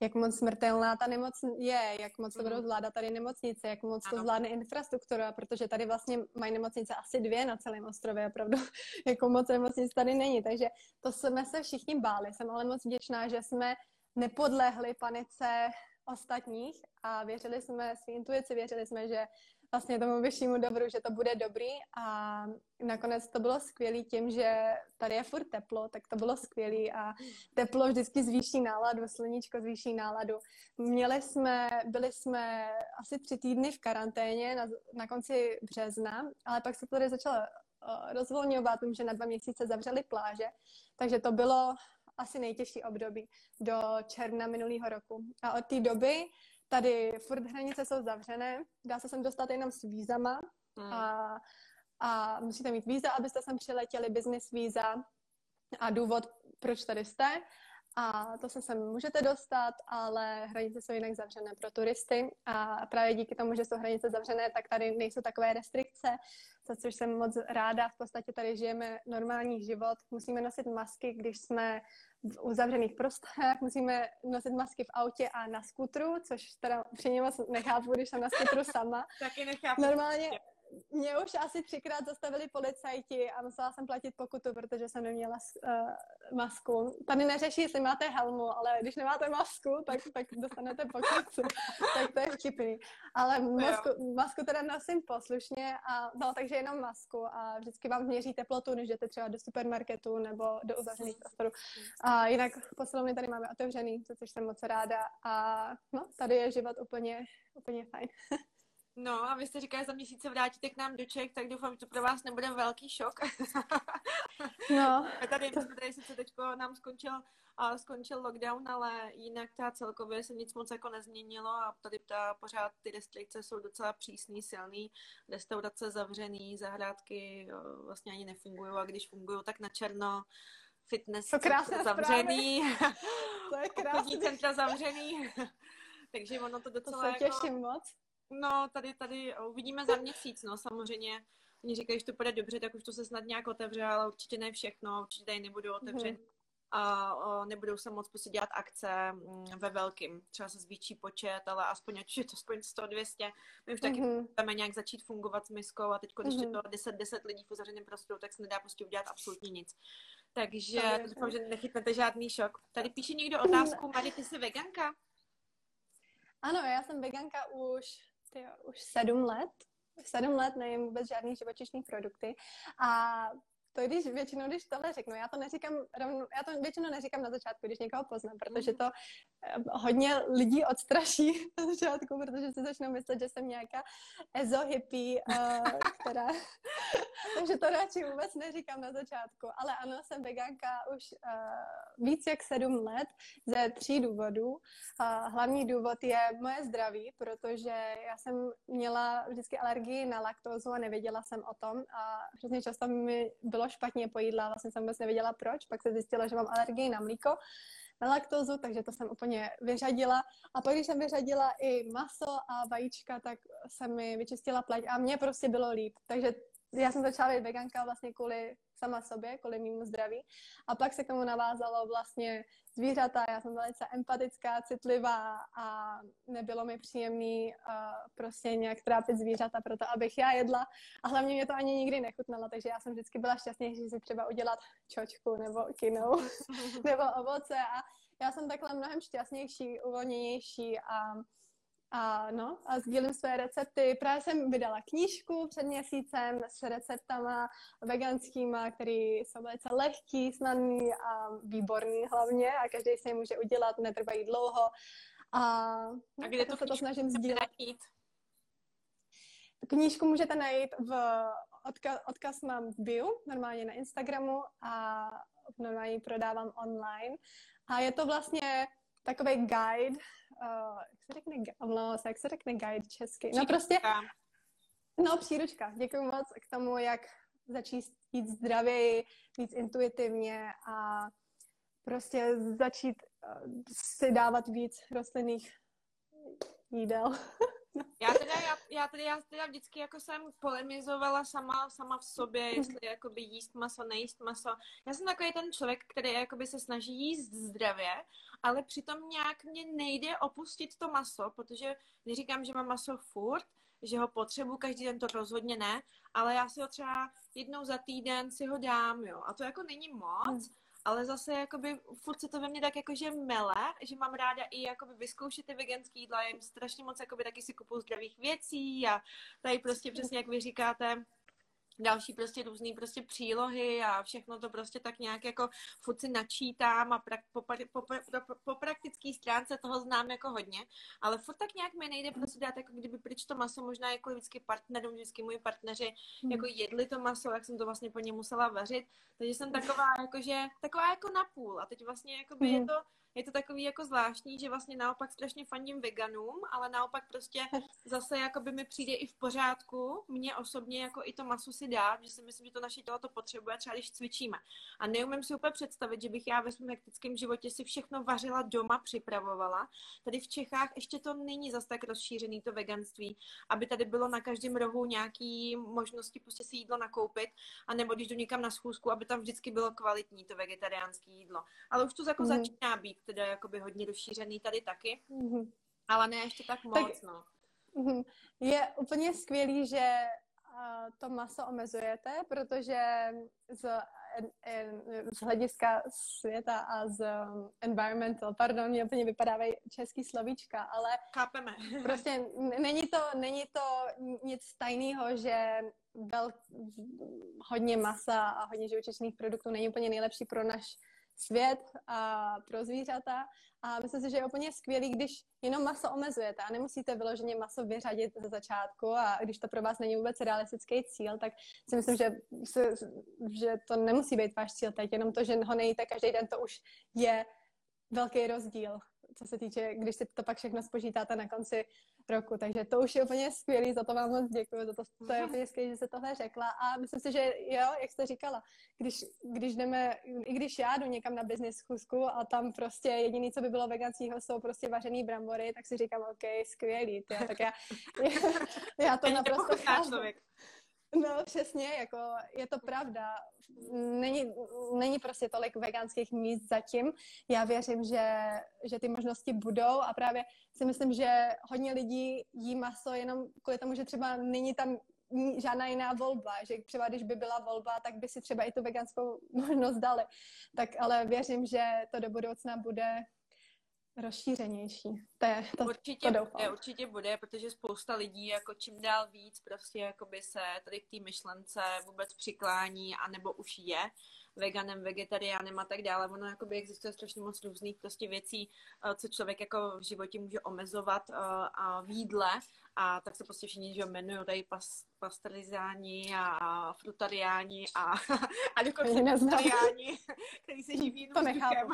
jak moc smrtelná ta nemoc je, jak moc to budou mhm. zvládat tady nemocnice, jak moc to zvládne infrastruktura, protože tady vlastně mají nemocnice asi dvě na celém ostrově, opravdu (laughs) jako moc nemocnic tady není, takže to jsme se všichni báli. Jsem ale moc vděčná, že jsme nepodlehli panice ostatních a věřili jsme svým intuici, věřili jsme, že vlastně tomu vyššímu dobru, že to bude dobrý a nakonec to bylo skvělé tím, že tady je furt teplo, tak to bylo skvělé a teplo vždycky zvýší náladu, sluníčko zvýší náladu. Měli jsme, byli jsme asi tři týdny v karanténě na, na konci března, ale pak se tady začalo uh, rozvolňovat, že na dva měsíce zavřeli pláže, takže to bylo asi nejtěžší období do června minulého roku. A od té doby tady furt hranice jsou zavřené, dá se sem dostat jenom s vízama hmm. a, a musíte mít víza, abyste sem přiletěli, business víza a důvod, proč tady jste. A to se sem můžete dostat, ale hranice jsou jinak zavřené pro turisty a právě díky tomu, že jsou hranice zavřené, tak tady nejsou takové restrikce, za což jsem moc ráda. V podstatě tady žijeme normální život. Musíme nosit masky, když jsme v uzavřených prostorách, musíme nosit masky v autě a na skutru, což teda při moc nechápu, když jsem na skutru sama. (laughs) Taky nechápu. Normálně, mě už asi třikrát zastavili policajti a musela jsem platit pokutu, protože jsem neměla uh, masku. Tady neřeší, jestli máte helmu, ale když nemáte masku, tak, tak dostanete pokutu. (laughs) tak to je vtipný. Ale masku, masku teda nosím poslušně, a, no, takže jenom masku a vždycky vám měří teplotu, když jdete třeba do supermarketu nebo do uzavřených prostorů. A jinak posilovny tady máme otevřený, což jsem moc ráda a no, tady je život úplně, úplně fajn. (laughs) No a vy jste říkali, za měsíc se vrátíte k nám do Čech, tak doufám, že to pro vás nebude velký šok. (laughs) no. A tady, to... tady sice teď nám skončil, uh, skončil lockdown, ale jinak ta celkově se nic moc jako nezměnilo a tady ta, pořád ty restrikce jsou docela přísný, silný, restaurace zavřený, zahrádky uh, vlastně ani nefungují a když fungují, tak na černo fitness to zavřený, to je (laughs) krásný. centra zavřený. (laughs) Takže ono to docela to se jako... těším moc. No, tady, tady uvidíme za měsíc, no, samozřejmě. Oni říkají, že to bude dobře, tak už to se snad nějak otevře, ale určitě ne všechno, určitě tady nebudou otevřet. Mm-hmm. A nebudou se moc prostě dělat akce mm, ve velkým. Třeba se zvýší počet, ale aspoň ať je to aspoň 100-200. My už taky mm-hmm. chceme nějak začít fungovat s miskou a teď, když mm-hmm. je to 10-10 lidí v uzavřeném prostoru, tak se nedá prostě udělat absolutně nic. Takže doufám, že nechytnete žádný šok. Tady píše někdo otázku, Mari, ty jsi veganka? Ano, já jsem veganka už tyjo, už sedm let. sedm let nejím vůbec žádný živočišní produkty a to když většinou, když tohle řeknu, já to neříkám, rovnou, já to většinou neříkám na začátku, když někoho poznám, protože to eh, hodně lidí odstraší (laughs) na začátku, protože si začnou myslet, že jsem nějaká ezo hippie, uh, (laughs) která... (laughs) Takže to radši vůbec neříkám na začátku. Ale ano, jsem vegánka už uh, víc jak sedm let ze tří důvodů. Hlavní důvod je moje zdraví, protože já jsem měla vždycky alergii na laktózu a nevěděla jsem o tom a hrozně často mi bylo špatně po jídle, vlastně jsem vůbec nevěděla proč, pak se zjistila, že mám alergii na mlíko, na laktózu, takže to jsem úplně vyřadila. A pak, když jsem vyřadila i maso a vajíčka, tak se mi vyčistila pleť a mně prostě bylo líp. Takže já jsem začala být veganka vlastně kvůli sama sobě, kvůli mému zdraví. A pak se k tomu navázalo vlastně zvířata. Já jsem velice empatická, citlivá a nebylo mi příjemný uh, prostě nějak trápit zvířata proto, abych já jedla. A hlavně mě to ani nikdy nechutnalo, takže já jsem vždycky byla šťastnější si třeba udělat čočku nebo kinou (laughs) nebo ovoce a já jsem takhle mnohem šťastnější, uvolněnější a a no, a sdílím své recepty. Právě jsem vydala knížku před měsícem s receptama veganskýma, které jsou velice lehký, snadný a výborný hlavně a každý si je může udělat, netrvají dlouho. A, no, a kde to, se to snažím sdílet. Najít? Knížku můžete najít v odka, odkaz mám v bio, normálně na Instagramu a normálně ji prodávám online. A je to vlastně takový guide, uh, jak se řekne, no, jak se řekne guide česky? No prostě, no příručka, děkuji moc k tomu, jak začít jít zdravěji, víc intuitivně a prostě začít uh, si dávat víc rostlinných jídel. (laughs) Já teda, já, já, teda, já teda vždycky jako jsem polemizovala sama, sama v sobě, jestli jakoby jíst maso, nejíst maso. Já jsem takový ten člověk, který jakoby se snaží jíst zdravě, ale přitom nějak mě nejde opustit to maso, protože neříkám, že mám maso furt, že ho potřebuji každý den, to rozhodně ne, ale já si ho třeba jednou za týden si ho dám, jo. A to jako není moc, hmm ale zase jakoby furt se to ve mně tak jakože mele, že mám ráda i jakoby vyzkoušet ty veganský jídla, jim strašně moc jakoby taky si kupuju zdravých věcí a tady prostě přesně jak vy říkáte, další prostě různé prostě přílohy a všechno to prostě tak nějak jako furt si načítám a pra, po, po, po, po, po praktické stránce toho znám jako hodně, ale furt tak nějak mi nejde prostě dát jako kdyby pryč to maso, možná jako vždycky partnerům, vždycky moji partneři hmm. jako jedli to maso, jak jsem to vlastně po ně musela vařit, takže jsem taková jakože, taková jako napůl a teď vlastně jakoby hmm. je to je to takový jako zvláštní, že vlastně naopak strašně fandím veganům, ale naopak prostě zase jako by mi přijde i v pořádku, mě osobně jako i to maso si dát, že si myslím, že to naše tělo to potřebuje, třeba když cvičíme. A neumím si úplně představit, že bych já ve svém hektickém životě si všechno vařila doma, připravovala. Tady v Čechách ještě to není zase tak rozšířený to veganství, aby tady bylo na každém rohu nějaký možnosti prostě si jídlo nakoupit, a nebo když jdu někam na schůzku, aby tam vždycky bylo kvalitní to vegetariánské jídlo. Ale už to jako mm. začíná být teda jakoby hodně rozšířený tady taky, mm-hmm. ale ne ještě tak moc, tak, no. Mm-hmm. Je úplně skvělý, že to maso omezujete, protože z, z hlediska světa a z um, environmental, pardon, mě úplně vypadávají český slovíčka, ale Chápeme. prostě (laughs) není to, není to nic tajného, že vel, hodně masa a hodně živočišných produktů není úplně nejlepší pro náš svět a pro zvířata. A myslím si, že je úplně skvělý, když jenom maso omezujete a nemusíte vyloženě maso vyřadit ze začátku a když to pro vás není vůbec realistický cíl, tak si myslím, že, že to nemusí být váš cíl teď, jenom to, že ho nejíte každý den, to už je velký rozdíl, co se týče, když si to pak všechno spočítáte na konci roku, takže to už je úplně skvělý, za to vám moc děkuji, za to, to je úplně skvělý, že jste tohle řekla a myslím si, že jo, jak jste říkala, když, když jdeme, i když já jdu někam na business schůzku a tam prostě jediný, co by bylo veganského, jsou prostě vařený brambory, tak si říkám, OK, skvělý, tě, tak já, (laughs) já, to naprosto chápu. No přesně, jako je to pravda. Není, není prostě tolik veganských míst zatím. Já věřím, že, že ty možnosti budou a právě si myslím, že hodně lidí jí maso jenom kvůli tomu, že třeba není tam žádná jiná volba, že třeba když by byla volba, tak by si třeba i tu veganskou (laughs) možnost dali. Tak ale věřím, že to do budoucna bude rozšířenější. To je, to, určitě to doufám. bude, určitě bude, protože spousta lidí jako čím dál víc prostě jakoby se tady k té myšlence vůbec přiklání, anebo už je veganem, vegetariánem a tak dále. Ono jakoby existuje strašně moc různých prostě věcí, eh, co člověk jako v životě může omezovat eh, a v jídle a tak se prostě všichni že jmenují tady pas, pasterizáni a frutariáni a, (laughs) a dokonce vegetariáni, (laughs) který se živí to nechápu.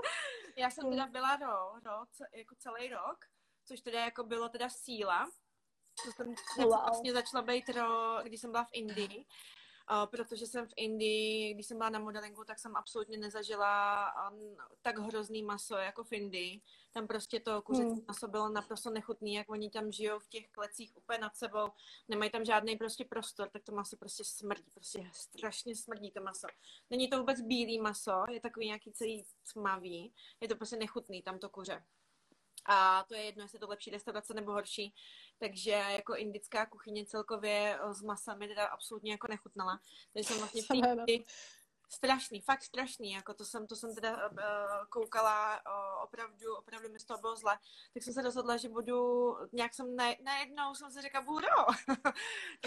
(laughs) Já jsem teda byla ro, ro, jako celý rok, což teda jako bylo teda síla, to jsem wow. vlastně začala být ro, když jsem byla v Indii protože jsem v Indii, když jsem byla na modelingu, tak jsem absolutně nezažila um, tak hrozný maso jako v Indii. Tam prostě to kuřecí hmm. maso bylo naprosto nechutný, jak oni tam žijou v těch klecích úplně nad sebou, nemají tam žádný prostě prostor, tak to maso prostě smrdí, prostě strašně smrdí to maso. Není to vůbec bílý maso, je takový nějaký celý tmavý, je to prostě nechutný tam to kuře. A to je jedno, jestli je to lepší restaurace nebo horší. Takže jako indická kuchyně celkově eh, s masami teda absolutně jako nechutnala. Takže jsem vlastně v té strašný, fakt strašný, jako to jsem, to jsem teda uh, koukala uh, opravdu, opravdu mi z toho bylo zle, tak jsem se rozhodla, že budu, nějak jsem ne, najednou jsem se řekla, budu,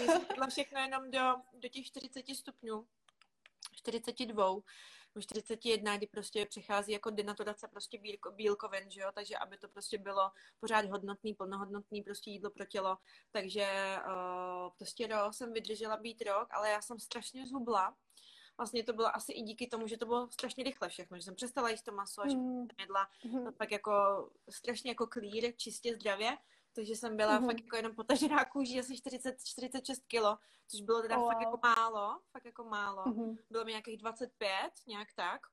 (laughs) jsem všechno jenom do, do těch 40 stupňů, 42, 41, kdy prostě přichází jako denaturace prostě bílko, bílkovin, že jo, takže aby to prostě bylo pořád hodnotný, plnohodnotný prostě jídlo pro tělo, takže uh, prostě rok jsem vydržela být rok, ale já jsem strašně zhubla, vlastně to bylo asi i díky tomu, že to bylo strašně rychle všechno, že jsem přestala jíst to maso, až mm. jedla mm. pak jako strašně jako clear, čistě zdravě, takže jsem byla mm-hmm. fakt jako jenom potažená kůží asi 40, 46 kilo, což bylo teda oh, fakt jako málo, fakt jako málo. Mm-hmm. Bylo mi nějakých 25, nějak tak.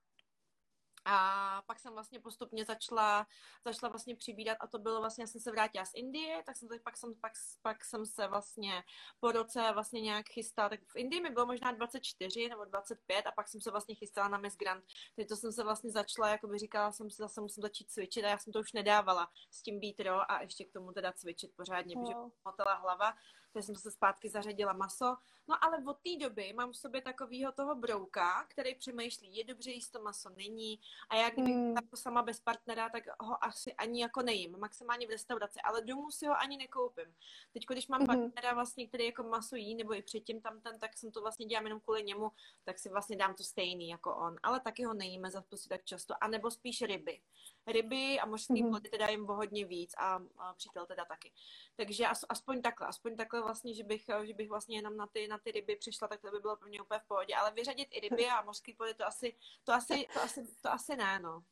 A pak jsem vlastně postupně začala, začala vlastně přibírat a to bylo vlastně, já jsem se vrátila z Indie, tak jsem, pak, jsem, pak, pak jsem se vlastně po roce vlastně nějak chystala, tak v Indii mi bylo možná 24 nebo 25 a pak jsem se vlastně chystala na Miss Grand. Takže to jsem se vlastně začala, jako by říkala jsem si, zase musím začít cvičit a já jsem to už nedávala s tím být a ještě k tomu teda cvičit pořádně, wow. protože motela hlava takže jsem se zpátky zařadila maso. No ale od té doby mám v sobě takového toho brouka, který přemýšlí, je dobře jíst to maso, není. A já kdybych mm. jako sama bez partnera, tak ho asi ani jako nejím, maximálně v restauraci, ale domů si ho ani nekoupím. Teď, když mám mm. partnera vlastně, který jako maso jí, nebo i předtím tam ten, tak jsem to vlastně dělám jenom kvůli němu, tak si vlastně dám to stejný jako on. Ale taky ho nejíme za tak často. A nebo spíš ryby ryby a mořské mm-hmm. plody teda jim o hodně víc a, a přítel teda taky. Takže as, aspoň takhle, aspoň takhle vlastně, že bych, že bych vlastně jenom na ty, na ty ryby přišla, tak to by bylo pro mě úplně v pohodě. Ale vyřadit i ryby a mořské plody, to asi, to asi, to asi, to asi ne, no.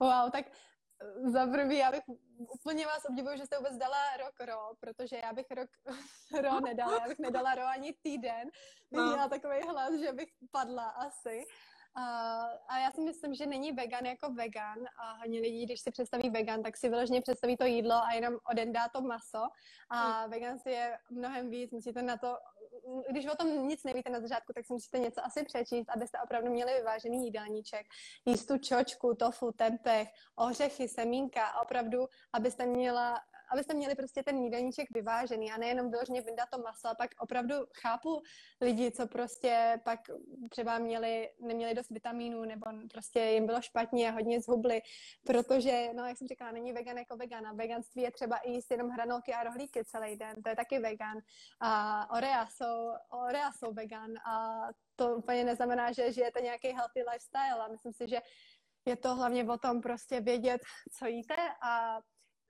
Wow, tak eh, za prvý, já bych úplně vás obdivuju, že jste vůbec dala rok ro, protože já bych rok (laughs) ro nedala, já bych nedala ro ani týden. Bych no. měla takový hlas, že bych padla asi. A, a já si myslím, že není vegan jako vegan a hodně lidí, když si představí vegan, tak si vyloženě představí to jídlo a jenom oden dá to maso a mm. vegan si je mnohem víc, musíte na to, když o tom nic nevíte na začátku, tak si musíte něco asi přečíst, abyste opravdu měli vyvážený jídelníček, jíst tu čočku, tofu, tempeh, ořechy, semínka opravdu, abyste měla abyste měli prostě ten jídelníček vyvážený a nejenom vyloženě vyndat to maso. A pak opravdu chápu lidi, co prostě pak třeba měli, neměli dost vitamínů nebo prostě jim bylo špatně a hodně zhubli, protože, no jak jsem říkala, není vegan jako vegan a veganství je třeba i jíst jenom hranolky a rohlíky celý den, to je taky vegan. A orea jsou, orea jsou vegan a to úplně neznamená, že žijete nějaký healthy lifestyle a myslím si, že je to hlavně o tom prostě vědět, co jíte a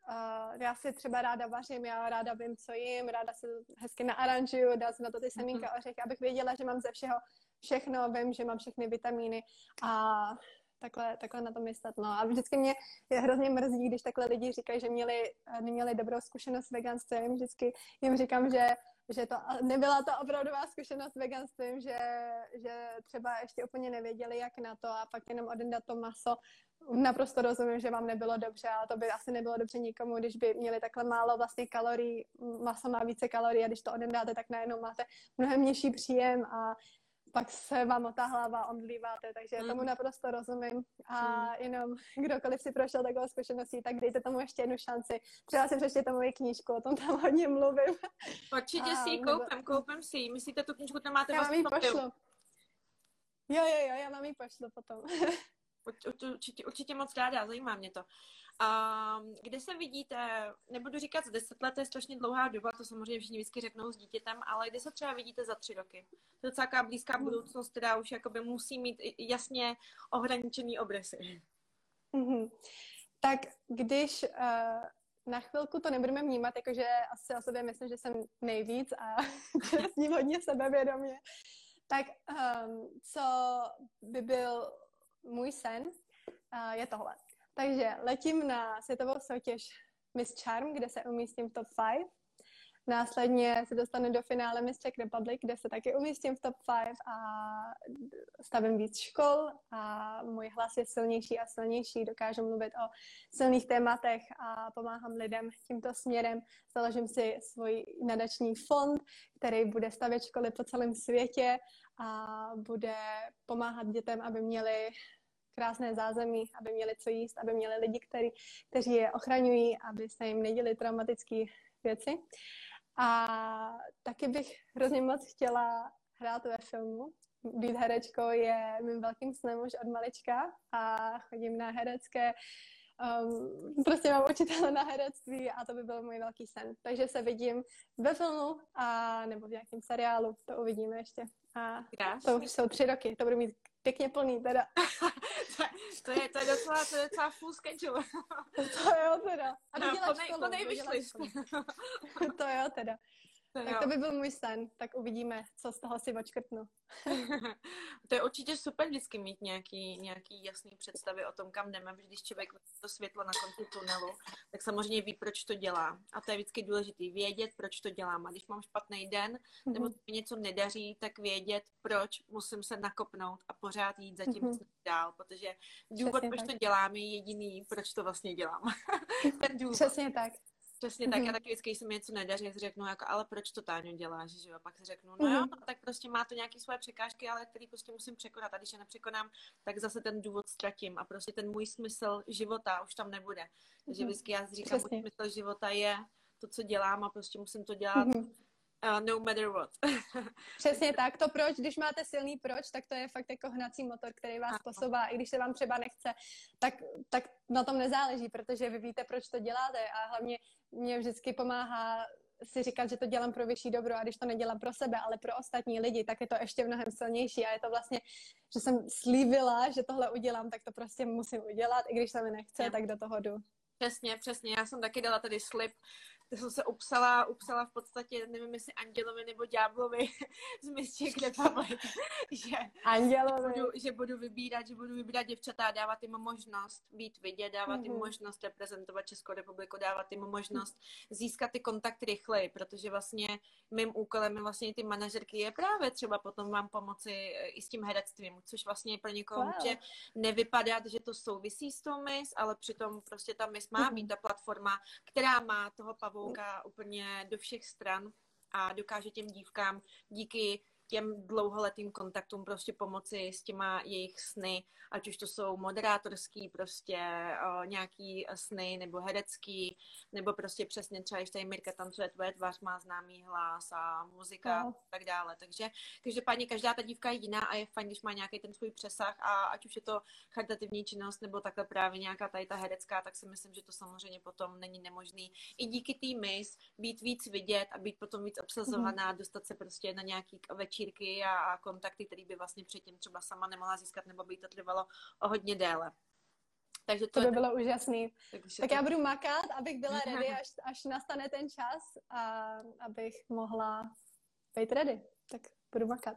Uh, já si třeba ráda vařím, já ráda vím, co jim, ráda se hezky naaranžuju, dá se na to ty semínka mm-hmm. ořechy, abych věděla, že mám ze všeho všechno, vím, že mám všechny vitamíny a takhle, takhle na to myslet. No. A vždycky mě je hrozně mrzí, když takhle lidi říkají, že měli, neměli dobrou zkušenost s veganstvím. Vždycky jim říkám, že že to nebyla to opravdová zkušenost s veganstvím, že, že třeba ještě úplně nevěděli, jak na to a pak jenom odendat to maso. Naprosto rozumím, že vám nebylo dobře, ale to by asi nebylo dobře nikomu, když by měli takhle málo vlastně kalorií, maso má více kalorií a když to odendáte, tak najednou máte mnohem nižší příjem a pak se vám otá hlava, omdlíváte, takže mm. tomu naprosto rozumím. A mm. jenom kdokoliv si prošel takovou zkušeností, tak dejte tomu ještě jednu šanci. Třeba si přečtěte moji knížku, o tom tam hodně mluvím. Určitě si ji koupím, koupím si ji. Myslíte, tu knížku tam máte Já vám ji pošlu. Jo, jo, jo, já vám ji pošlu potom. (laughs) určitě, určitě moc ráda, zajímá mě to. A kde se vidíte, nebudu říkat z deset let, to je strašně dlouhá doba, to samozřejmě všichni vždycky řeknou s dítětem, ale kde se třeba vidíte za tři roky? To je celá blízká budoucnost, která už jakoby musí mít jasně ohraničený obrysy. Mm-hmm. Tak když uh, na chvilku to nebudeme vnímat, jakože asi o sobě myslím, že jsem nejvíc a (laughs) s ním hodně sebevědomě, tak um, co by byl můj sen, uh, je tohle. Takže letím na světovou soutěž Miss Charm, kde se umístím v top 5. Následně se dostanu do finále Miss Czech Republic, kde se taky umístím v top 5 a stavím víc škol a můj hlas je silnější a silnější. Dokážu mluvit o silných tématech a pomáhám lidem tímto směrem. Založím si svůj nadační fond, který bude stavět školy po celém světě a bude pomáhat dětem, aby měli krásné zázemí, aby měli co jíst, aby měli lidi, který, kteří je ochraňují, aby se jim neděli traumatické věci. A taky bych hrozně moc chtěla hrát ve filmu. Být herečkou je mým velkým snem už od malička a chodím na herecké um, prostě mám učitele na herectví a to by byl můj velký sen. Takže se vidím ve filmu a nebo v nějakém seriálu, to uvidíme ještě. A to už jsou tři roky, to budu mít pěkně plný teda. (laughs) to, je, to je docela, to je docela full schedule. to jo teda. A no, to, nej, to nejvyšli. to jo teda. To tak to by byl můj sen, tak uvidíme, co z toho si očkrtnu. (laughs) to je určitě super vždycky mít nějaký, nějaký jasný představy o tom, kam jdeme, když člověk to světlo na konci tunelu, tak samozřejmě ví, proč to dělá. A to je vždycky důležité, vědět, proč to dělám. A když mám špatný den, nebo mi něco nedaří, tak vědět, proč musím se nakopnout a pořád jít za tím mm-hmm. dál, protože důvod, Přesně proč tak. to dělám, je jediný, proč to vlastně dělám. (laughs) Ten důvod. Přesně tak. Přesně mm-hmm. tak, já mhm. taky vždycky, když se mi něco nedaří, jak řeknu, jako, ale proč to Táňo děláš, že jo? Pak si řeknu, no jo, mm-hmm. tak prostě má to nějaké svoje překážky, ale který prostě musím překonat. A když je nepřekonám, tak zase ten důvod ztratím a prostě ten můj smysl života už tam nebude. Takže mm-hmm. vždycky já říkám, můj smysl života je to, co dělám a prostě musím to dělat mm-hmm. Uh, no matter what. (laughs) Přesně tak. To proč, když máte silný proč, tak to je fakt jako hnací motor, který vás posouvá. I když se vám třeba nechce, tak, tak na tom nezáleží, protože vy víte, proč to děláte a hlavně mě vždycky pomáhá si říkat, že to dělám pro vyšší dobro a když to nedělám pro sebe, ale pro ostatní lidi, tak je to ještě mnohem silnější a je to vlastně, že jsem slíbila, že tohle udělám, tak to prostě musím udělat, i když se mi nechce, tak do toho jdu. Přesně, přesně. Já jsem taky dala tady slib, to jsem se upsala, upsala v podstatě, nevím jestli Andělovi nebo Ďáblovi (laughs) z Mystic Republic, že, Andělovi. Budu, že budu vybírat, že budu vybírat děvčata, dávat jim možnost být vidět, dávat mm-hmm. jim mhm. možnost reprezentovat Českou republiku, dávat jim možnost získat ty kontakty rychleji, protože vlastně mým úkolem je vlastně ty manažerky je právě třeba potom vám pomoci eh, i s tím herectvím, což vlastně pro někoho wow. může nevypadat, že to souvisí s tou mis, ale přitom prostě ta mis má být ta platforma, která má toho Pavla pavouka úplně do všech stran a dokáže těm dívkám díky těm dlouholetým kontaktům prostě pomoci s těma jejich sny, ať už to jsou moderátorský prostě o, nějaký sny nebo herecký, nebo prostě přesně třeba, když tady Mirka tancuje, tvoje tvář má známý hlas a muzika no. a tak dále. Takže každopádně každá ta dívka je jiná a je fajn, když má nějaký ten svůj přesah a ať už je to charitativní činnost nebo takhle právě nějaká tady ta herecká, tak si myslím, že to samozřejmě potom není nemožný. I díky té mis být víc vidět a být potom víc obsazovaná, mm-hmm. dostat se prostě na nějaký večer večírky a, a kontakty, které by vlastně předtím třeba sama nemohla získat, nebo by to trvalo o hodně déle. Takže to, to by je... bylo úžasný. Takže tak to... já budu makat, abych byla (laughs) ready, až, až nastane ten čas a abych mohla být ready. Tak budu makat.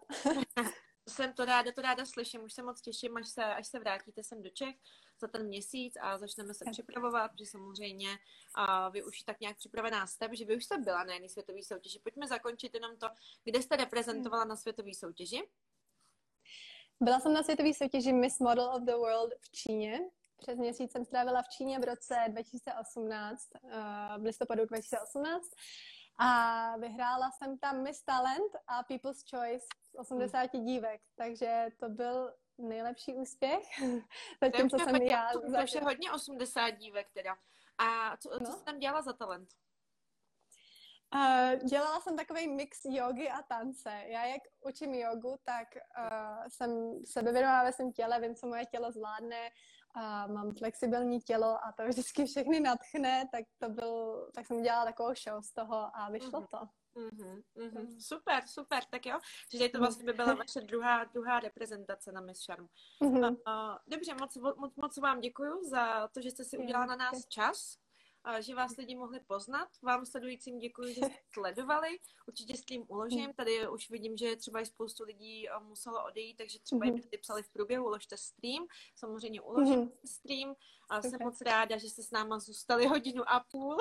(laughs) jsem to ráda, to ráda slyším, už se moc těším, až se, až se vrátíte sem do Čech za ten měsíc a začneme se připravovat, protože samozřejmě a vy už tak nějak připravená jste, že vy už jste byla na jedné světové soutěži. Pojďme zakončit jenom to, kde jste reprezentovala na světové soutěži. Byla jsem na světové soutěži Miss Model of the World v Číně. Přes měsíc jsem strávila v Číně v roce 2018, eh, v listopadu 2018 a vyhrála jsem tam Miss Talent a People's Choice z 80 hmm. dívek, takže to byl nejlepší úspěch. (laughs) Zatím, co jsem já... To, to je hodně 80 dívek teda. A co, no? co jsi tam dělala za talent? Uh, dělala jsem takový mix jogy a tance. Já jak učím jogu, tak uh, jsem sebevědomá ve svém těle, vím, co moje tělo zvládne, a mám flexibilní tělo a to vždycky všechny natchne, tak to byl, tak jsem dělala takovou show z toho a vyšlo to. Mm-hmm, mm-hmm. Super, super, tak jo. Takže to vlastně by byla vaše druhá, druhá reprezentace na Miss Charm. Mm-hmm. Uh, uh, dobře, moc, moc, moc vám děkuji za to, že jste si udělala na nás čas že vás lidi mohli poznat. Vám sledujícím děkuji, že jste (laughs) sledovali. Určitě stream uložím. Tady už vidím, že třeba i spoustu lidí eh, muselo odejít, takže třeba mm-hmm. i psali v průběhu, uložte stream. Samozřejmě uložím mm-hmm. stream. A jsem moc ráda, že jste s náma zůstali hodinu a půl.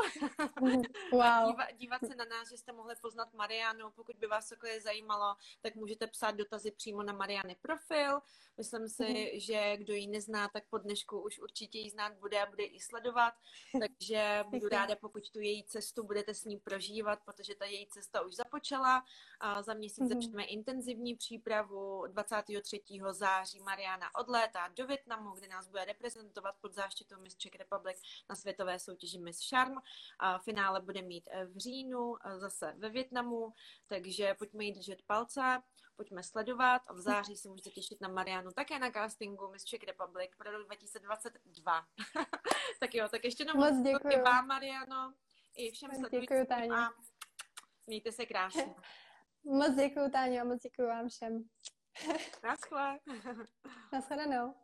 Mhm. (laughs) wow. dívat, dívat se na nás, že jste mohli poznat Marianu. Pokud by vás cokoliv zajímalo, tak můžete psát dotazy přímo na Mariany profil. Myslím si, mm-hmm. že kdo ji nezná, tak po dnešku už určitě ji znát bude a bude i sledovat. (laughs) Takže budu ráda, pokud tu její cestu budete s ní prožívat, protože ta její cesta už započala. A za měsíc mm-hmm. začneme intenzivní přípravu. 23. září Mariana odlétá do Větnamu, kde nás bude reprezentovat pod záštitou Miss Czech Republic na světové soutěži Miss Charm. A finále bude mít eh, v říjnu eh, zase ve Větnamu, takže pojďme jí držet palce pojďme sledovat a v září se můžete těšit na Marianu také na castingu Miss Czech Republic pro rok 2022. (laughs) tak jo, tak ještě jednou moc děkuji vám, Mariano, i všem sledujícím a mějte se krásně. (laughs) Moc děkuji, Táňo, moc děkuji vám všem. Naschle. (laughs) Naschledanou.